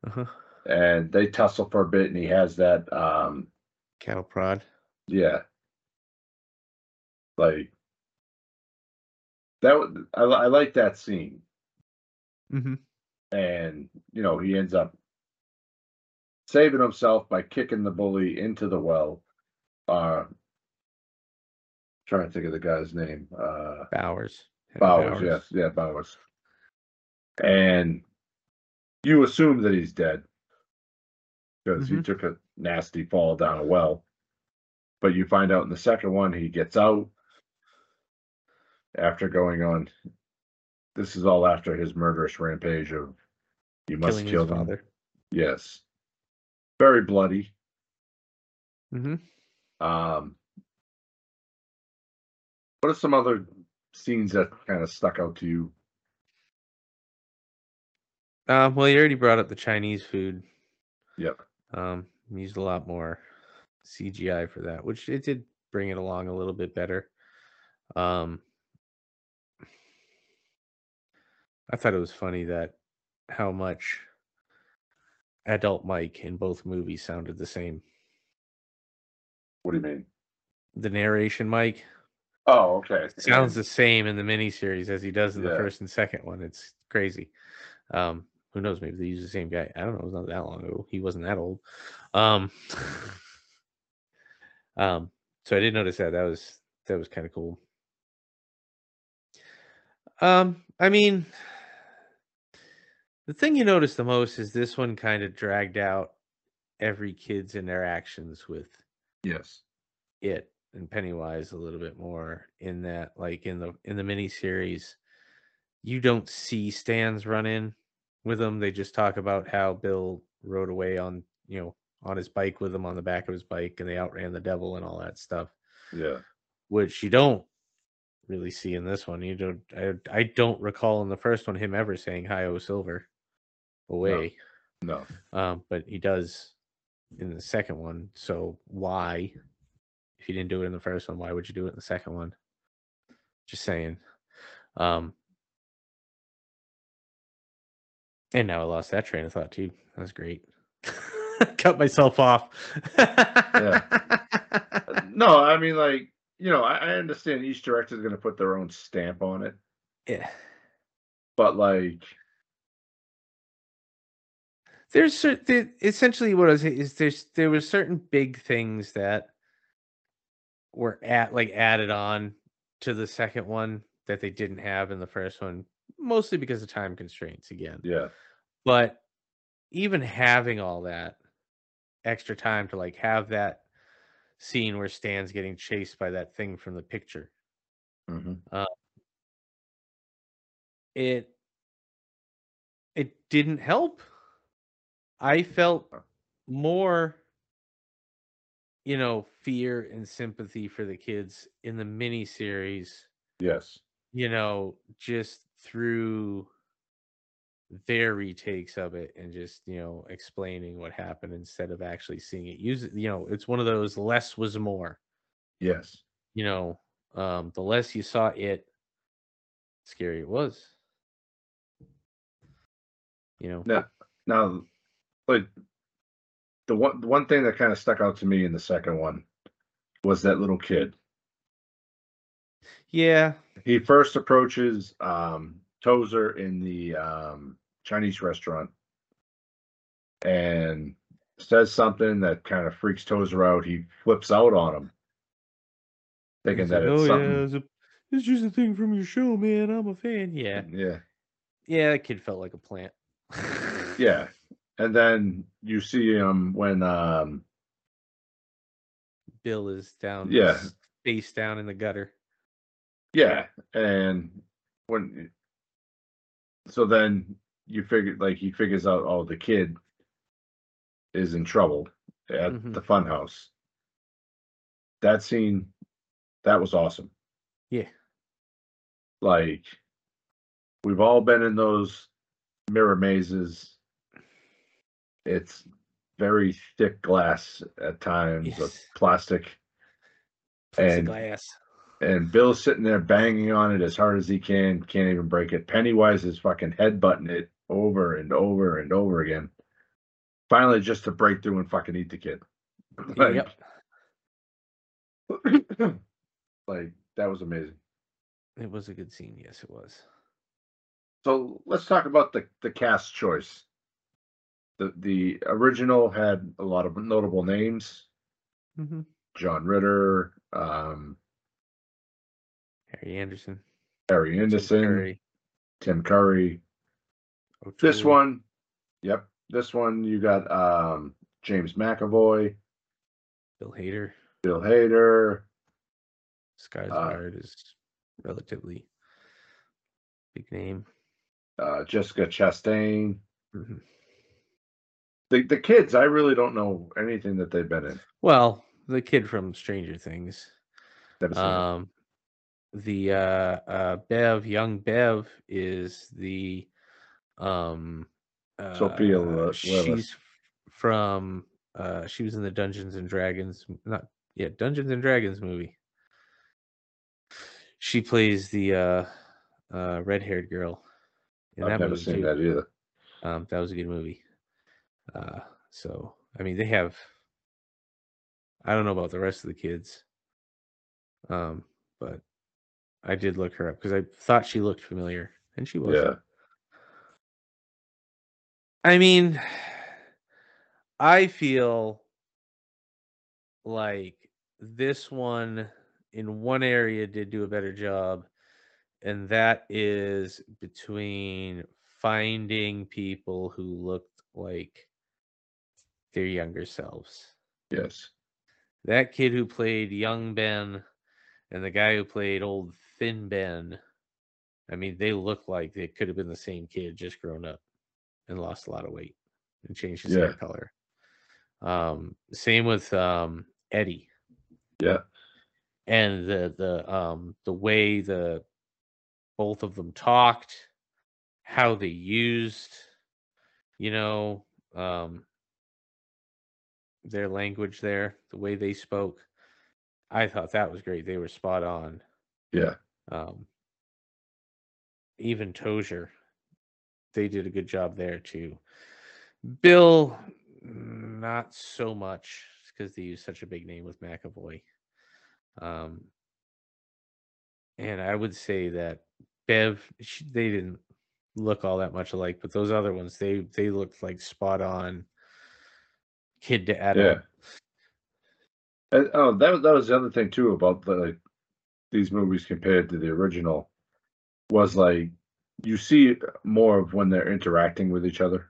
Speaker 2: Uh-huh.
Speaker 1: and they tussle for a bit, and he has that, um,
Speaker 2: Cattle prod.
Speaker 1: yeah, like that. wa- I, I like that scene,
Speaker 2: Mm-hmm.
Speaker 1: and you know he ends up saving himself by kicking the bully into the well. Uh, trying to think of the guy's name. Uh,
Speaker 2: Bowers. Henry
Speaker 1: Bowers, yes, yeah, Bowers. And you assume that he's dead because he
Speaker 2: Mhm.
Speaker 1: took a nasty fall down a well. But you find out in the second one he gets out after going on. This is all after his murderous rampage of you must
Speaker 2: Killing
Speaker 1: kill
Speaker 2: his
Speaker 1: them.
Speaker 2: father.
Speaker 1: Yes, very bloody.
Speaker 2: Mm-hmm.
Speaker 1: Um, what are some other scenes that kind of stuck out to you?
Speaker 2: Um, well, you already brought up the Chinese food.
Speaker 1: Yep.
Speaker 2: Um, used a lot more CGI for that, which it did bring it along a little bit better. Um, I thought it was funny that how much adult Mike in both movies sounded the same.
Speaker 1: What do you mean?
Speaker 2: The narration Mike
Speaker 1: Oh, okay.
Speaker 2: sounds the same in the miniseries as he does in the first and second one. It's crazy. Um, who knows? Maybe they use the same guy. I don't know. It was not that long ago. He wasn't that old. Um, um, so I did notice that. That was that was kind of cool. Um, I mean, the thing you notice the most is this one kind of dragged out every kid's interactions with
Speaker 1: Yes.
Speaker 2: it and Pennywise a little bit more in that like in the in the mini series you don't see Stans run in with them they just talk about how Bill rode away on you know on his bike with him on the back of his bike and they outran the devil and all that stuff
Speaker 1: Yeah.
Speaker 2: which you don't really see in this one you don't I, I don't recall in the first one him ever saying hi oh silver away
Speaker 1: No.
Speaker 2: um, but he does in the second one. So why, if you didn't do it in the first one, why would you do it in the second one? Just saying. Um, and now I lost that train of thought too. That was great. Cut myself off. yeah.
Speaker 1: No, I mean, like, you know, I, I understand each director is going to put their own stamp on it,
Speaker 2: yeah.
Speaker 1: but like,
Speaker 2: there's there, essentially what I was is there's there were certain big things that were at like added on to the second one that they didn't have in the first one, mostly because of time constraints again.
Speaker 1: yeah,
Speaker 2: But even having all that extra time to like have that scene where Stan's getting chased by that thing from the picture,
Speaker 1: mhm,
Speaker 2: it it didn't help. I felt more you know fear and sympathy for the kids in the mini series
Speaker 1: yes,
Speaker 2: you know just through their retakes of it and just you know explaining what happened instead of actually seeing it use it you know it's one of those less was more
Speaker 1: yes,
Speaker 2: you know um the less you saw it scary it was. You know.
Speaker 1: Now, now, like the one the one thing that kind of stuck out to me in the second one was that little kid.
Speaker 2: Yeah.
Speaker 1: He first approaches um, Tozier in the um, Chinese restaurant and says something that kind of freaks Tozier out. He flips out on him, thinking
Speaker 2: He's
Speaker 1: that it's
Speaker 2: oh
Speaker 1: something.
Speaker 2: yeah, it's, a, it's just a thing from your show, man. I'm a fan. Yeah.
Speaker 1: yeah,
Speaker 2: Yeah, that kid felt like a plant.
Speaker 1: yeah. And then you see him when um,
Speaker 2: Bill is down.
Speaker 1: Yeah.
Speaker 2: face down in the gutter.
Speaker 1: Yeah, and when so then you figure like he figures out oh the kid is in trouble at
Speaker 2: Mhm.
Speaker 1: the funhouse. That scene that was awesome.
Speaker 2: Yeah.
Speaker 1: Like we've all been in those mirror mazes. It's very thick glass at times of
Speaker 2: Yes.
Speaker 1: plastic And-
Speaker 2: Plexiglass.
Speaker 1: and Bill's sitting there banging on it as hard as he can, can't even break it. Pennywise is fucking headbutting it over and over and over again. Finally, just to break through and fucking eat the kid. like,
Speaker 2: Yep.
Speaker 1: like that was amazing.
Speaker 2: It was a good scene. Yes, it was.
Speaker 1: So let's talk about the the cast choice. The the original had a lot of notable names:
Speaker 2: Mm-hmm.
Speaker 1: John Ritter, um,
Speaker 2: Harry Anderson.
Speaker 1: Harry
Speaker 2: Tim
Speaker 1: Anderson,
Speaker 2: Curry,
Speaker 1: Tim Curry. This one, yep. This one you got um James McAvoy,
Speaker 2: Bill Hader.
Speaker 1: Bill Hader,
Speaker 2: Skarsgård is relatively big name.
Speaker 1: uh, Jessica Chastain.
Speaker 2: Mhm.
Speaker 1: The the kids, I really don't know anything that they've been in.
Speaker 2: Well, the kid from Stranger Things.
Speaker 1: Never seen it.
Speaker 2: Um, the uh, uh, Bev, young Bev, is the um, uh,
Speaker 1: Sophia
Speaker 2: She's from. Uh, she was in the Dungeons and Dragons, not yeah, Dungeons and Dragons movie. She plays the uh, uh, red-haired girl.
Speaker 1: I've never seen
Speaker 2: too.
Speaker 1: that either.
Speaker 2: Um, that was a good movie. Uh, so I mean, they have. I don't know about the rest of the kids. Um, but I did look her up because I thought she looked familiar, and she was.
Speaker 1: Yeah.
Speaker 2: I mean, I feel like this one in one area did do a better job, and that is between finding people who looked like their younger selves.
Speaker 1: Yes.
Speaker 2: That kid who played young Ben and the guy who played old thin Ben, I mean, they look like they could have been the same kid, just grown up and lost a lot of weight and changed his hair color. Um, same with um, Eddie
Speaker 1: Yeah.
Speaker 2: and the the um the way the both of them talked, how they used, you know, um their language there, the way they spoke. I thought that was great. They were spot on.
Speaker 1: Yeah.
Speaker 2: Um even Tozier, they did a good job there too. Bill, mm, not so much because they use such a big name with McAvoy. Um, and I would say that Bev, she, they didn't look all that much alike, but those other ones, they they looked like spot on kid to adult.
Speaker 1: And, uh, oh, that was that was the other thing too about the, like these movies compared to the original was like you see more of when they're interacting with each other.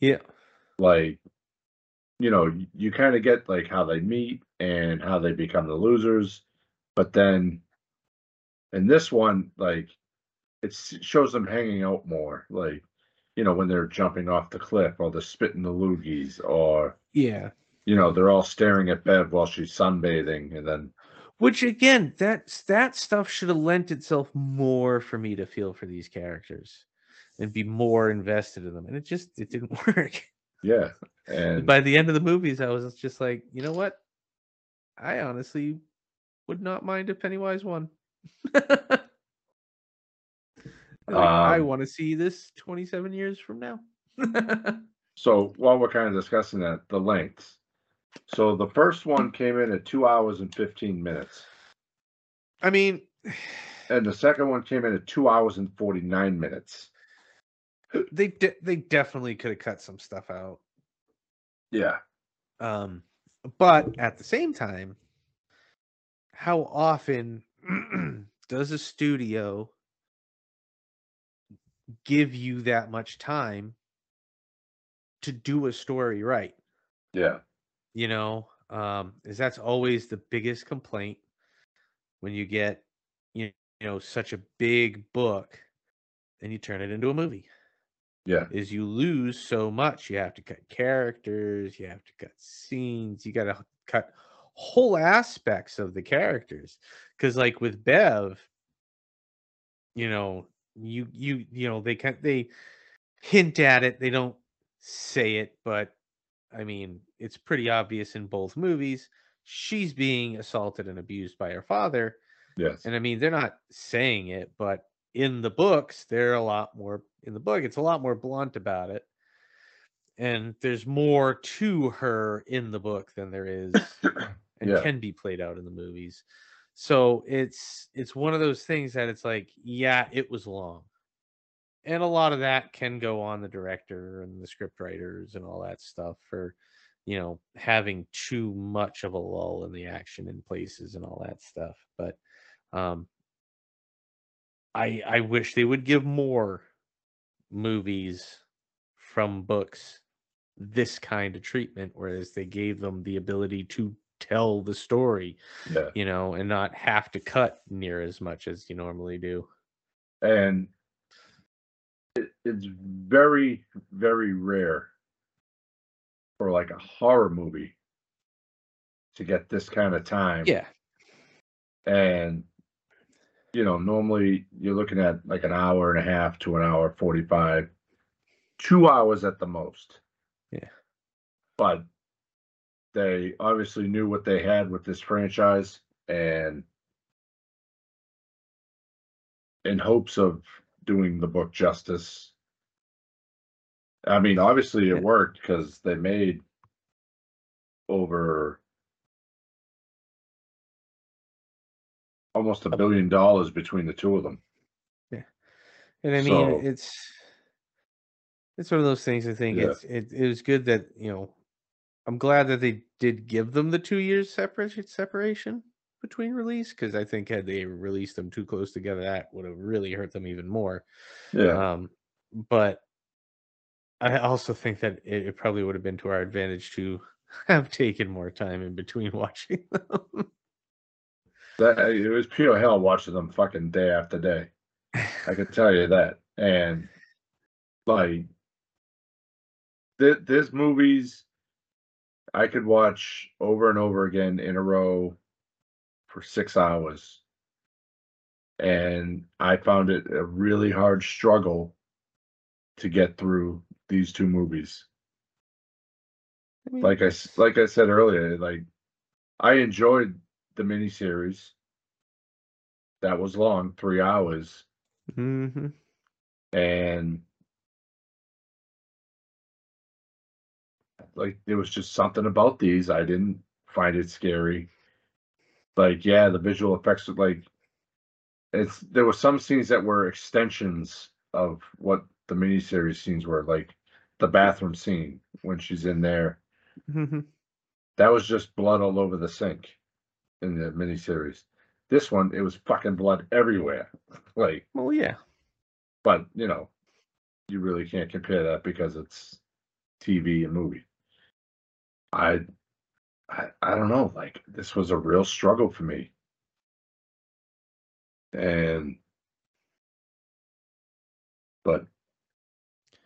Speaker 2: Yeah.
Speaker 1: Like, you know, you, you kind of get like how they meet and how they become the losers, but then in this one, like it shows them hanging out more, like you know when they're jumping off the cliff or they're spitting the loogies or
Speaker 2: Yeah.
Speaker 1: you know they're all staring at Bev while she's sunbathing and then
Speaker 2: Which again, that's that stuff should have lent itself more for me to feel for these characters and be more invested in them. And it just it didn't work.
Speaker 1: yeah and
Speaker 2: By the end of the movies, I was just like, you know what? I honestly would not mind if Pennywise won. Like, I
Speaker 1: Um,
Speaker 2: want to see this 27 years from now.
Speaker 1: So while we're kind of discussing that, the lengths. So the first one came in at two hours and fifteen minutes,
Speaker 2: I mean,
Speaker 1: and the second one came in at two hours and forty nine minutes.
Speaker 2: they de- they definitely could have cut some stuff out.
Speaker 1: Yeah,
Speaker 2: Um, but at the same time, how often does a studio give you that much time to do a story right?
Speaker 1: yeah,
Speaker 2: You know, um, is that's always the biggest complaint when you get you you know such a big book and you turn it into a movie
Speaker 1: yeah,
Speaker 2: is you lose so much. You have to cut characters, you have to cut scenes, you got to cut whole aspects of the characters. Because like with Bev, you know, you you you know they can they hint at it. They don't say it, but I mean, it's pretty obvious in both movies. She's being assaulted and abused by her father,
Speaker 1: yes,
Speaker 2: and I mean, they're not saying it, but in the books, they're a lot more in the book, it's a lot more blunt about it. And there's more to her in the book than there is and
Speaker 1: Yeah.
Speaker 2: can be played out in the movies. So it's it's one of those things that it's like, yeah, it was long. And a lot of that can go on the director and the script writers and all that stuff for, you know, having too much of a lull in the action in places and all that stuff. But um I I wish they would give more movies from books this kind of treatment, whereas they gave them the ability to tell the story,
Speaker 1: yeah.
Speaker 2: you know, and not have to cut near as much as you normally do.
Speaker 1: And it, it's very, very rare for like a horror movie to get this kind of time.
Speaker 2: Yeah.
Speaker 1: And you know, normally you're looking at like an hour and a half to an hour 45, two hours at the most.
Speaker 2: Yeah.
Speaker 1: But they obviously knew what they had with this franchise and in hopes of doing the book justice. I mean, obviously it worked because they made over almost a billion dollars between the two of them.
Speaker 2: Yeah, and I mean,
Speaker 1: So-
Speaker 2: it's it's one of those things. I think
Speaker 1: Yeah.
Speaker 2: it's it, it was good that you know. I'm glad that they did give them the two years separation separation between release because I think had they released them too close together, that would have really hurt them even more.
Speaker 1: Yeah.
Speaker 2: Um, but I also think that it, it probably would have been to our advantage to have taken more time in between watching them.
Speaker 1: That it was pure hell watching them fucking day after day. I can tell you that. And like th- there's movies I could watch over and over again in a row for six hours. And I found it a really hard struggle to get through these two movies.
Speaker 2: I mean,
Speaker 1: Like I like I said earlier, like I enjoyed the miniseries. That was long, three hours,
Speaker 2: mhm.
Speaker 1: and like there was just something about these I didn't find it scary. Like yeah, the visual effects were like it's there were some scenes that were extensions of what the miniseries scenes were, like the bathroom scene when she's in there.
Speaker 2: Mhm.
Speaker 1: That was just blood all over the sink in the miniseries. This one, it was fucking blood everywhere. Like,
Speaker 2: Well, yeah.
Speaker 1: but you know, you really can't compare that because it's TV and movie. I, I, I don't know. Like, this was a real struggle for me, and but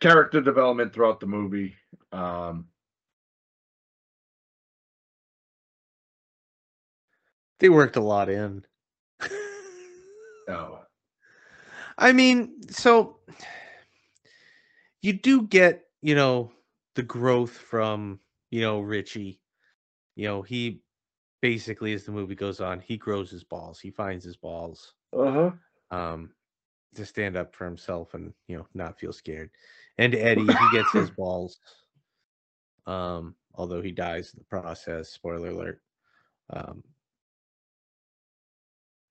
Speaker 1: character development throughout the movie. Um,
Speaker 2: They worked a lot in.
Speaker 1: oh,
Speaker 2: I mean, so you do get, you know, the growth from, you know, Richie. You know, he basically, as the movie goes on, he grows his balls. He finds his balls.
Speaker 1: uh huh,
Speaker 2: Um, to stand up for himself and you know not feel scared. And Eddie, he gets his balls. Um, although he dies in the process. Spoiler alert. Um,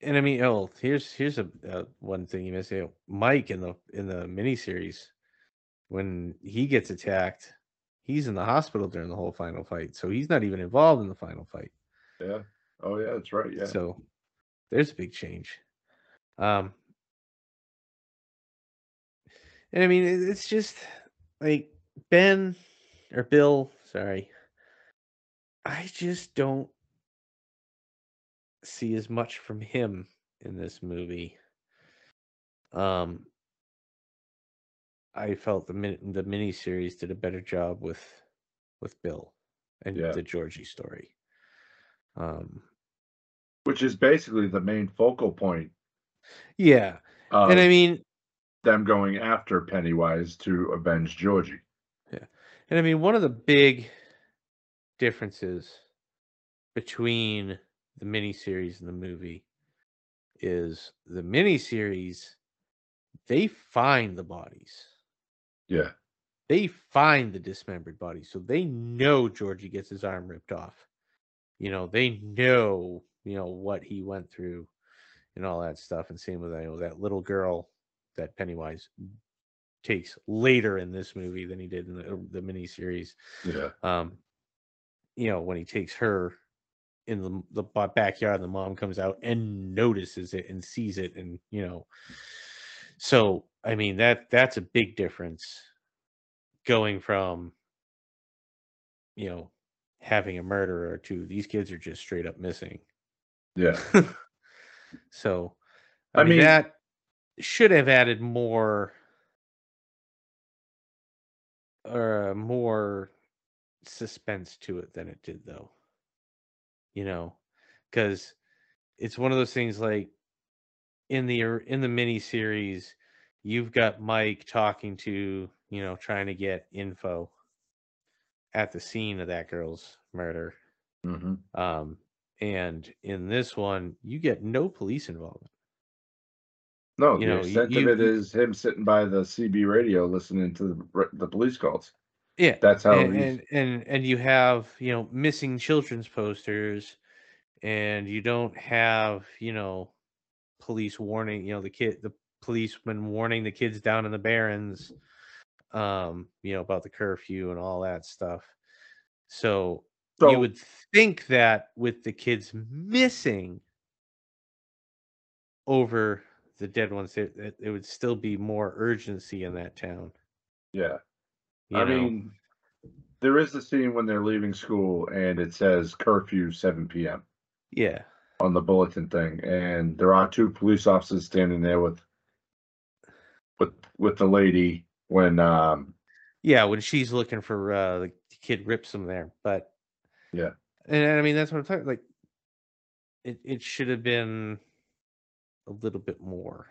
Speaker 2: and I mean, oh, here's here's a, a one thing you. You know, Mike in the in the miniseries, when he gets attacked, he's in the hospital during the whole final fight, so he's not even involved in the final fight.
Speaker 1: Yeah. Oh yeah, that's right. Yeah.
Speaker 2: So there's a big change. Um, and I mean, it's just like Ben or Bill, sorry. I just don't see as much from him in this movie. Um, I felt the min- the miniseries did a better job with with Bill and
Speaker 1: Yeah.
Speaker 2: the Georgie story. Um,
Speaker 1: Which is basically the main focal point
Speaker 2: yeah, and I mean,
Speaker 1: them going after Pennywise to avenge Georgie.
Speaker 2: Yeah, and I mean, one of the big differences between the miniseries and the movie is the miniseries, they find the bodies.
Speaker 1: Yeah.
Speaker 2: They find the dismembered body, So they know Georgie gets his arm ripped off. You know, they know, you know, what he went through and all that stuff. And same with you know, that little girl that Pennywise takes later in this movie than he did in the, the miniseries
Speaker 1: Yeah.
Speaker 2: um you know when he takes her in the, the backyard the mom comes out and notices it and sees it and you know so i mean that that's a big difference going from you know having a murderer to these kids are just straight up missing
Speaker 1: Yeah.
Speaker 2: so i,
Speaker 1: I
Speaker 2: mean,
Speaker 1: mean-
Speaker 2: that should have added more or more suspense to it than it did though you know because it's one of those things like in the in the mini series you've got mike talking to you know trying to get info at the scene of that girl's murder.
Speaker 1: Hmm
Speaker 2: um and in this one you get no police involvement.
Speaker 1: No,
Speaker 2: You
Speaker 1: the
Speaker 2: know,
Speaker 1: extent
Speaker 2: you-
Speaker 1: of it is him sitting by the CB radio listening to the, the police calls.
Speaker 2: yeah
Speaker 1: That's how
Speaker 2: and, and and and you have you know missing children's posters and you don't have you know police warning you know the kid the policeman warning the kids down in the barrens um you know about the curfew and all that stuff so,
Speaker 1: so
Speaker 2: you would think that with the kids missing over the dead ones there that it would still be more urgency in that town
Speaker 1: yeah.
Speaker 2: you
Speaker 1: I
Speaker 2: know?
Speaker 1: mean, there is the scene when they're leaving school and it says curfew 7 p.m.
Speaker 2: yeah
Speaker 1: on the bulletin thing, and there are two police officers standing there with with with the lady when um
Speaker 2: Yeah, when she's looking for uh the kid rips them there. But
Speaker 1: Yeah.
Speaker 2: And I mean that's what I'm talking like it it should have been a little bit more.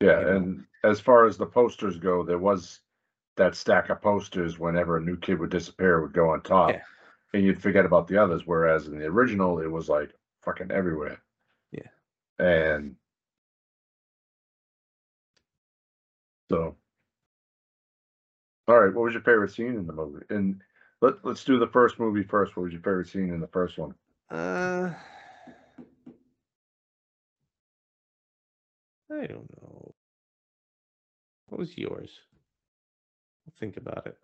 Speaker 1: yeah,
Speaker 2: You know.
Speaker 1: and as far as the posters go, there was that stack of posters whenever a new kid would disappear would go on top.
Speaker 2: Yeah.
Speaker 1: And you'd forget about the others, whereas in the original it was like fucking everywhere.
Speaker 2: Yeah.
Speaker 1: And so all right, what was your favorite scene in the movie? And let let's do the first movie first. What was your favorite scene in the first one?
Speaker 2: Uh I don't know. What was yours? I'll think about it.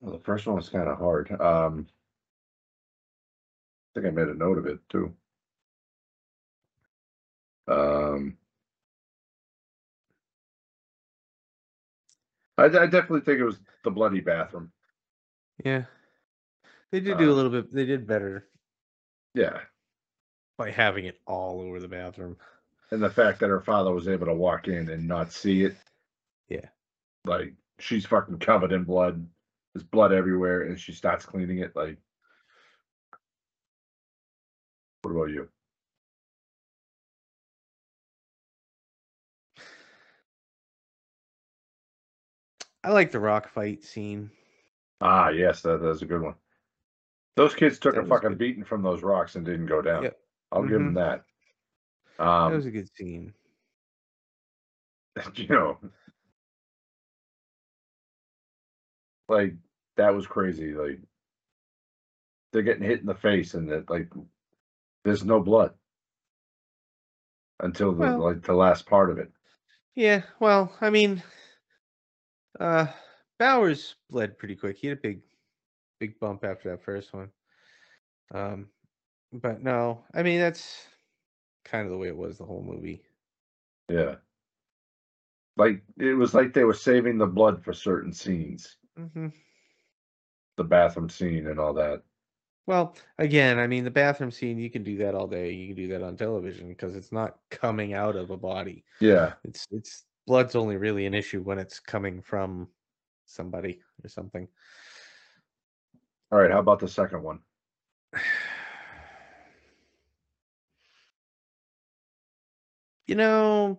Speaker 1: Well, the first one was kind of hard. Um, I think I made a note of it too. Um, I, I definitely think it was the bloody bathroom.
Speaker 2: Yeah. They did do a
Speaker 1: Uh,
Speaker 2: little bit they did better
Speaker 1: Yeah,
Speaker 2: by having it all over the bathroom.
Speaker 1: and the fact that her father was able to walk in and not see it.
Speaker 2: Yeah.
Speaker 1: like she's fucking covered in blood. There's blood everywhere, and she starts cleaning it. Like, what about you?
Speaker 2: I like the rock fight scene.
Speaker 1: Ah, yes, that, that's a good one. Those kids took
Speaker 2: That
Speaker 1: a fucking
Speaker 2: good.
Speaker 1: beating from those rocks and didn't go down.
Speaker 2: Yep.
Speaker 1: I'll give them that.
Speaker 2: that
Speaker 1: Um,
Speaker 2: was a good scene.
Speaker 1: you know, like that was crazy. Like they're getting hit in the face, and that like there's no blood until the
Speaker 2: Well-
Speaker 1: like the last part of it.
Speaker 2: Yeah, well, I mean, uh, Bowers bled pretty quick. He had a big, big bump after that first one. Um, but no, I mean that's kind of the way it was the whole movie.
Speaker 1: Yeah, like it was like they were saving the blood for certain scenes,
Speaker 2: hmm
Speaker 1: the bathroom scene and all that.
Speaker 2: Well, again, I mean the bathroom scene. You can do that all day. You can do that on television because it's not coming out of a body.
Speaker 1: Yeah,
Speaker 2: It's it's blood's only really an issue when it's coming from somebody or something.
Speaker 1: all right. How about the second one?
Speaker 2: You know,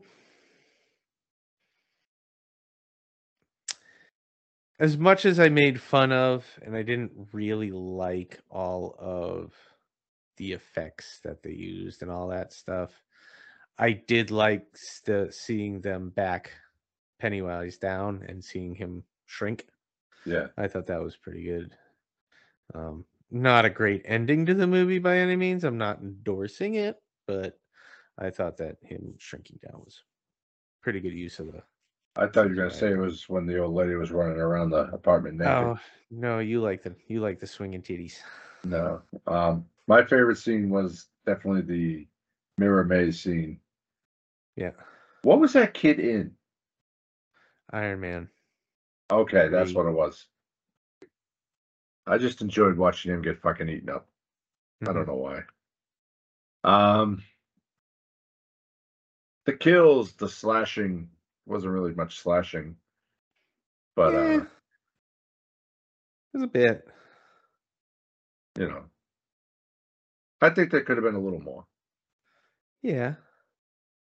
Speaker 2: as much as I made fun of, and I didn't really like all of the effects that they used and all that stuff, I did like the seeing them back Pennywise down and seeing him shrink.
Speaker 1: Yeah,
Speaker 2: I thought that was pretty good. Um, not a great ending to the movie by any means. I'm not endorsing it, but I thought that him shrinking down was pretty good use of the.
Speaker 1: I thought you were gonna say it was when the old lady was running around the apartment naked.
Speaker 2: Oh no, you like the you like the swinging titties.
Speaker 1: No. Um, my favorite scene was definitely the mirror maze scene.
Speaker 2: Yeah,
Speaker 1: What was that kid in?
Speaker 2: Iron Man.
Speaker 1: Okay, that's what it was. I just enjoyed watching him get fucking eaten up. I don't
Speaker 2: Mhm.
Speaker 1: know why. Um, the kills, the slashing wasn't really much slashing, but
Speaker 2: Yeah.
Speaker 1: uh,
Speaker 2: It was a bit.
Speaker 1: you know, I think there could have been a little more.
Speaker 2: Yeah.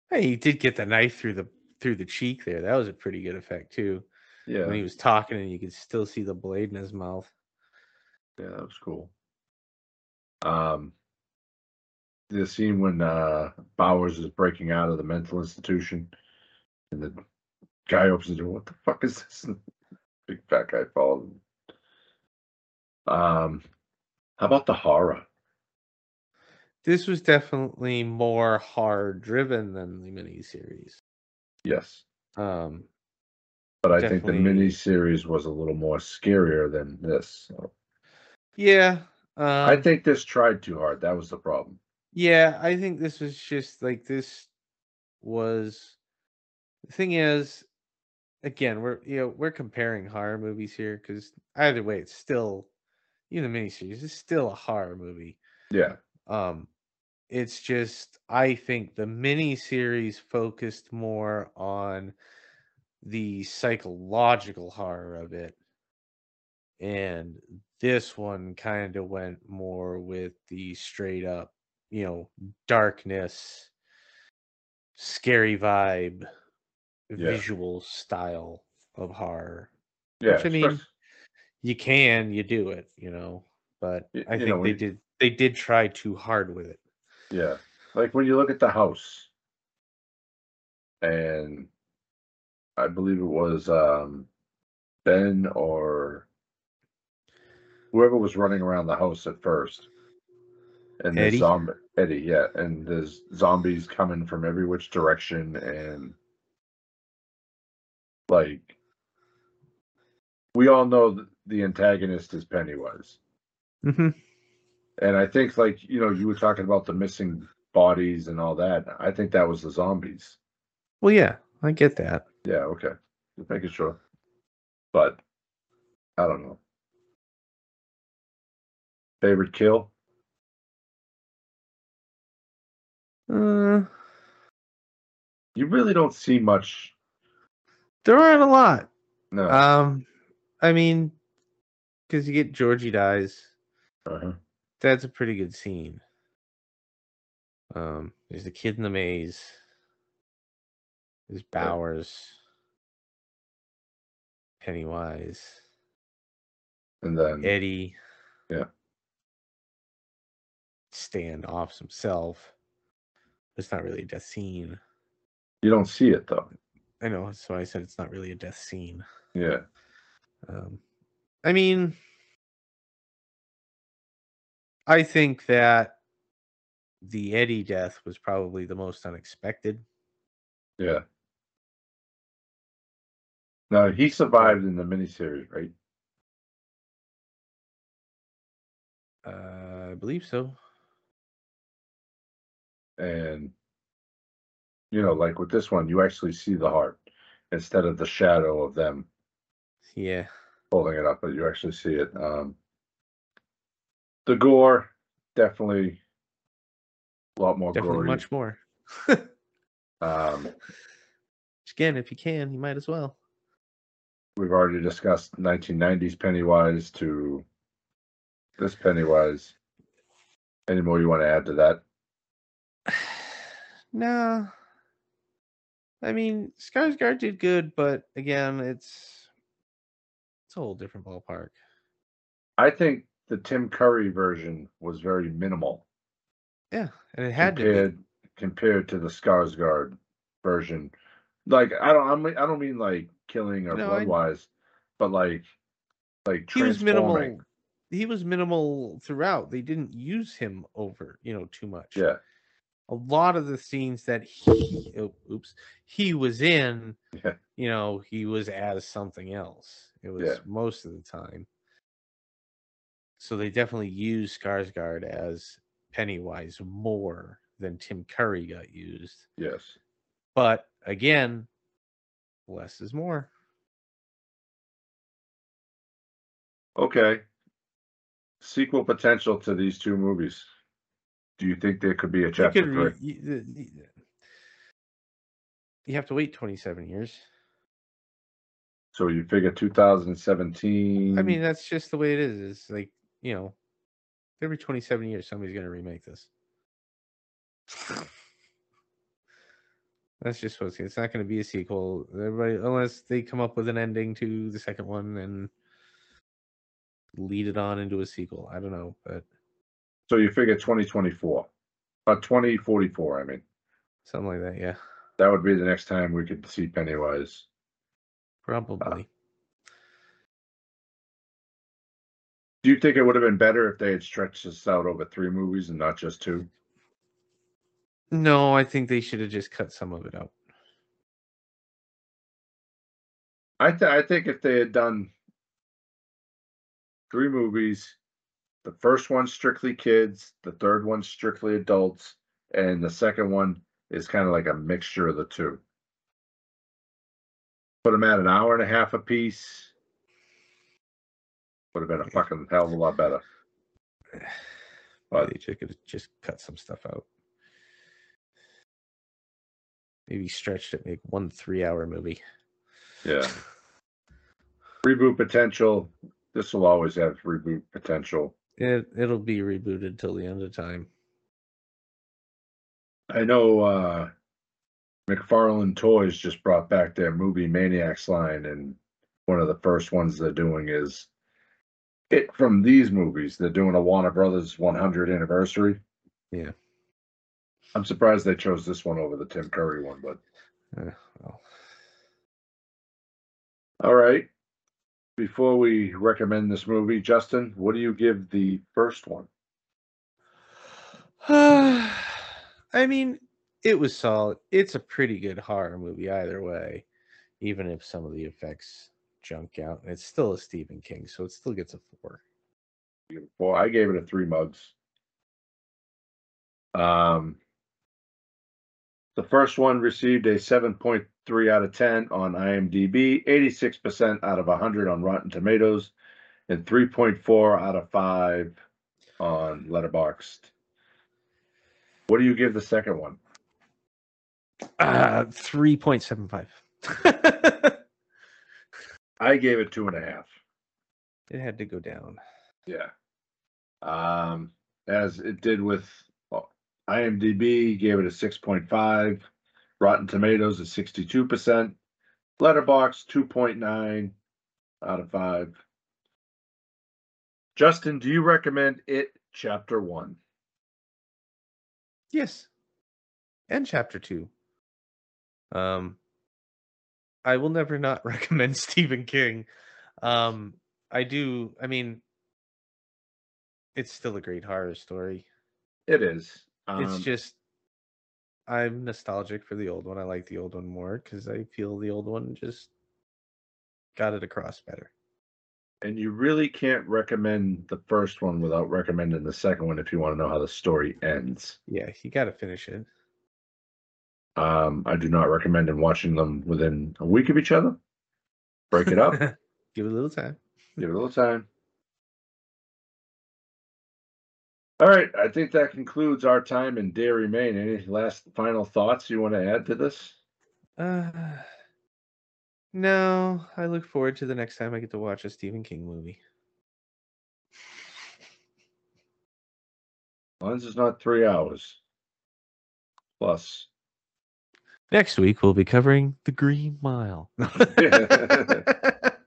Speaker 2: Hey, he did get the knife through the through the cheek there. That was a pretty good effect too.
Speaker 1: Yeah,
Speaker 2: When he was talking and you could still see the blade in his mouth.
Speaker 1: Yeah, that was cool. Um, the scene when uh, Bowers is breaking out of the mental institution, and the guy opens the door. What the fuck is this? And big fat guy him. Um, how about the horror?
Speaker 2: This was definitely more horror driven than the miniseries.
Speaker 1: Yes,
Speaker 2: Um,
Speaker 1: but I think the
Speaker 2: Definitely.
Speaker 1: mini series was a little more scarier than this. So
Speaker 2: yeah. Um,
Speaker 1: I think this tried too hard. That was the problem.
Speaker 2: Yeah, I think this was just like this was the thing is again, we're you know, we're comparing horror movies here because either way it's still even the miniseries is still a horror movie.
Speaker 1: Yeah,
Speaker 2: Um it's just I think the mini series focused more on the psychological horror of it. And this one kind of went more with the straight up, you know, darkness, scary vibe,
Speaker 1: Yeah.
Speaker 2: visual style of horror.
Speaker 1: yeah.
Speaker 2: Which, I mean, You can, you do it, you know, but I
Speaker 1: you
Speaker 2: think
Speaker 1: know,
Speaker 2: they
Speaker 1: when-
Speaker 2: did they did try too hard with it.
Speaker 1: Yeah. Like when you look at the house, and I believe it was um, Ben or whoever was running around the house at first. And the
Speaker 2: Eddie?
Speaker 1: zombie Eddie, yeah, and there's zombies coming from every which direction, and like we all know that the antagonist is Pennywise.
Speaker 2: Mm-hmm.
Speaker 1: And I think, like, you know, you were talking about the missing bodies and all that. I think that was the zombies.
Speaker 2: Well, yeah, I get that.
Speaker 1: Yeah, okay. Just making sure. But I don't know. Favorite kill?
Speaker 2: Uh,
Speaker 1: You really don't see much.
Speaker 2: there aren't a lot.
Speaker 1: No.
Speaker 2: Um, I mean, because you get Georgie dies.
Speaker 1: uh-huh.
Speaker 2: That's a pretty good scene. Um, there's the kid in the maze. There's Bowers. Pennywise.
Speaker 1: And then,
Speaker 2: Eddie.
Speaker 1: Yeah.
Speaker 2: Stan offs himself. It's not really a death scene.
Speaker 1: You don't see it though.
Speaker 2: I know, so I said it's not really a death scene.
Speaker 1: Yeah.
Speaker 2: Um, I mean, I think that the Eddie death was probably the most unexpected.
Speaker 1: Yeah. No, he survived in the miniseries, right?
Speaker 2: Uh, I believe so.
Speaker 1: And you know, like with this one, you actually see the heart instead of the shadow of them
Speaker 2: Yeah.
Speaker 1: holding it up, but you actually see it. Um, the gore definitely a lot more
Speaker 2: Definitely
Speaker 1: gory.
Speaker 2: much more.
Speaker 1: Um,
Speaker 2: Again, if you can, you might as well.
Speaker 1: we've already discussed 1990s Pennywise to this Pennywise. Any more you want to add to that?
Speaker 2: no. I mean, Skarsgård did good, but again, it's it's a whole different ballpark.
Speaker 1: I think the Tim Curry version was very minimal
Speaker 2: Yeah, and it had to
Speaker 1: compared compared to the Skarsgård version. Like I don't I mean I don't mean like killing or
Speaker 2: No,
Speaker 1: blood wise, but like like.
Speaker 2: He was minimal. He was minimal throughout. They didn't use him over, you know, too much.
Speaker 1: Yeah,
Speaker 2: a lot of the scenes that he oh, oops he was in
Speaker 1: Yeah.
Speaker 2: you know he was as something else it was
Speaker 1: Yeah.
Speaker 2: most of the time so they definitely used Skarsgård as Pennywise more than Tim Curry got used
Speaker 1: yes.
Speaker 2: but again less is more
Speaker 1: Okay. Sequel potential to these two movies. Do you think there could be a
Speaker 2: you
Speaker 1: chapter
Speaker 2: could
Speaker 1: three?
Speaker 2: you, you have to wait 27 years
Speaker 1: So you figure 2017.
Speaker 2: I mean, that's just the way it is. It's like, you know, every 27 years, somebody's going to remake this. That's just what's it's not going to be a sequel. Everybody, unless they come up with an ending to the second one and lead it on into a sequel. I don't know, but
Speaker 1: so you figure 2024, uh, 2044. I mean,
Speaker 2: something like that. Yeah,
Speaker 1: that would be the next time we could see Pennywise.
Speaker 2: probably.
Speaker 1: Do you think it would have been better if they had stretched this out over three movies and not just two?
Speaker 2: no, I think they should have just cut some of it out.
Speaker 1: I th- I think if they had done three movies, the first one strictly kids, the third one strictly adults, and the second one is kind of like a mixture of the two. Put them at an hour and a half apiece. Would have been a fucking hell of a lot better. But-
Speaker 2: they just could have just cut some stuff out. Maybe stretched it, make one three-hour movie.
Speaker 1: Yeah. Reboot potential. This will always have reboot potential.
Speaker 2: It it'll be rebooted till the end of time.
Speaker 1: I know uh McFarlane Toys just brought back their movie Maniacs line, and one of the first ones they're doing is it from these movies. They're doing a Warner Brothers 100 anniversary.
Speaker 2: Yeah.
Speaker 1: I'm surprised they chose this one over the Tim Curry one, but
Speaker 2: Uh, well,
Speaker 1: all right. Before we recommend this movie, Justin, what do you give the first one?
Speaker 2: I mean, it was solid. It's a pretty good horror movie either way, even if some of the effects junk out. And it's still a Stephen King, so it still gets a four.
Speaker 1: Well, I gave it a three mugs. Um, the first one received a 7.3 out of 10 on IMDb, 86% out of 100 on Rotten Tomatoes, and 3.4 out of 5 on Letterboxd. What do you give the second one?
Speaker 2: Uh, three point seven five.
Speaker 1: I gave it two and a half.
Speaker 2: it had to go down.
Speaker 1: Yeah. Um, as it did with well, IMDb, gave it a 6.5. Rotten Tomatoes is 62%. Letterboxd 2.9 out of 5. Justin, do you recommend it chapter 1?
Speaker 2: Yes. and chapter two. Um, I will never not recommend Stephen King. Um, I do. I mean, it's still a great horror story.
Speaker 1: It is.
Speaker 2: it's
Speaker 1: Um,
Speaker 2: just I'm nostalgic for the old one. I like the old one more because I feel the old one just got it across better.
Speaker 1: and you really can't recommend the first one without recommending the second one if you want to know how the story ends.
Speaker 2: Yeah, you got to finish it.
Speaker 1: Um, I do not recommend in watching them within a week of each other. Break it up,
Speaker 2: Give it a little time.
Speaker 1: give it a little time. All right, I think that concludes our time in Derry, Maine. Any last final thoughts you want to add to this?
Speaker 2: Uh, no, I look forward to the next time I get to watch a Stephen King movie.
Speaker 1: Mine's is not three hours. Plus.
Speaker 2: Next week we'll be covering The Green Mile.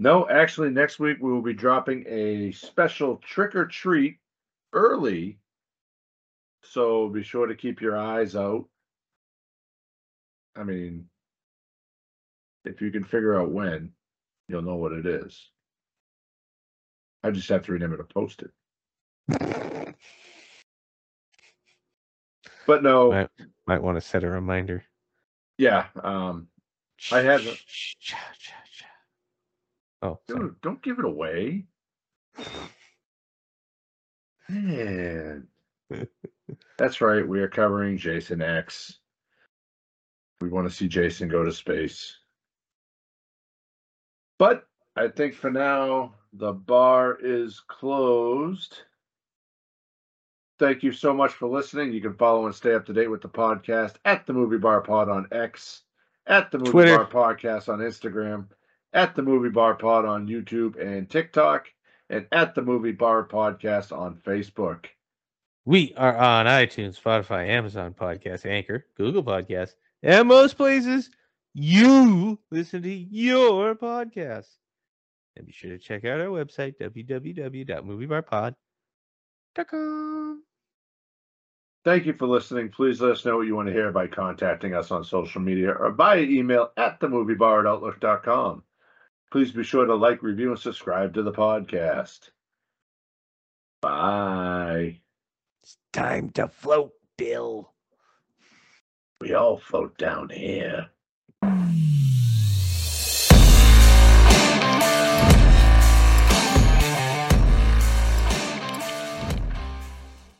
Speaker 1: No, actually, next week we will be dropping a special trick or treat early. So be sure to keep your eyes out. I mean, if you can figure out when, you'll know what it is. I just have to remember to post it. But no,
Speaker 2: Right. Might want to set a reminder.
Speaker 1: yeah, um, I have a-
Speaker 2: Oh, sorry.
Speaker 1: dude, don't give it away. Man. That's right. We are covering Jason X. We want to see Jason go to space. But I think for now, the bar is closed. Thank you so much for listening. You can follow and stay up to date with the podcast at the Movie Bar Pod on X, at the Movie
Speaker 2: Twitter.
Speaker 1: Bar Podcast on Instagram, at the Movie Bar Pod on YouTube and TikTok, and at the Movie Bar Podcast on Facebook.
Speaker 2: We are on iTunes, Spotify, Amazon Podcast, Anchor, Google Podcasts, and most places you listen to your podcast. And be sure to check out our website, www.moviebarpod.com.
Speaker 1: Thank you for listening. Please let us know what you want to hear by contacting us on social media or via email at themoviebar at outlook.com. Please be sure to like, review, and subscribe to the podcast. Bye.
Speaker 2: It's time to float, Bill.
Speaker 1: We all float down here.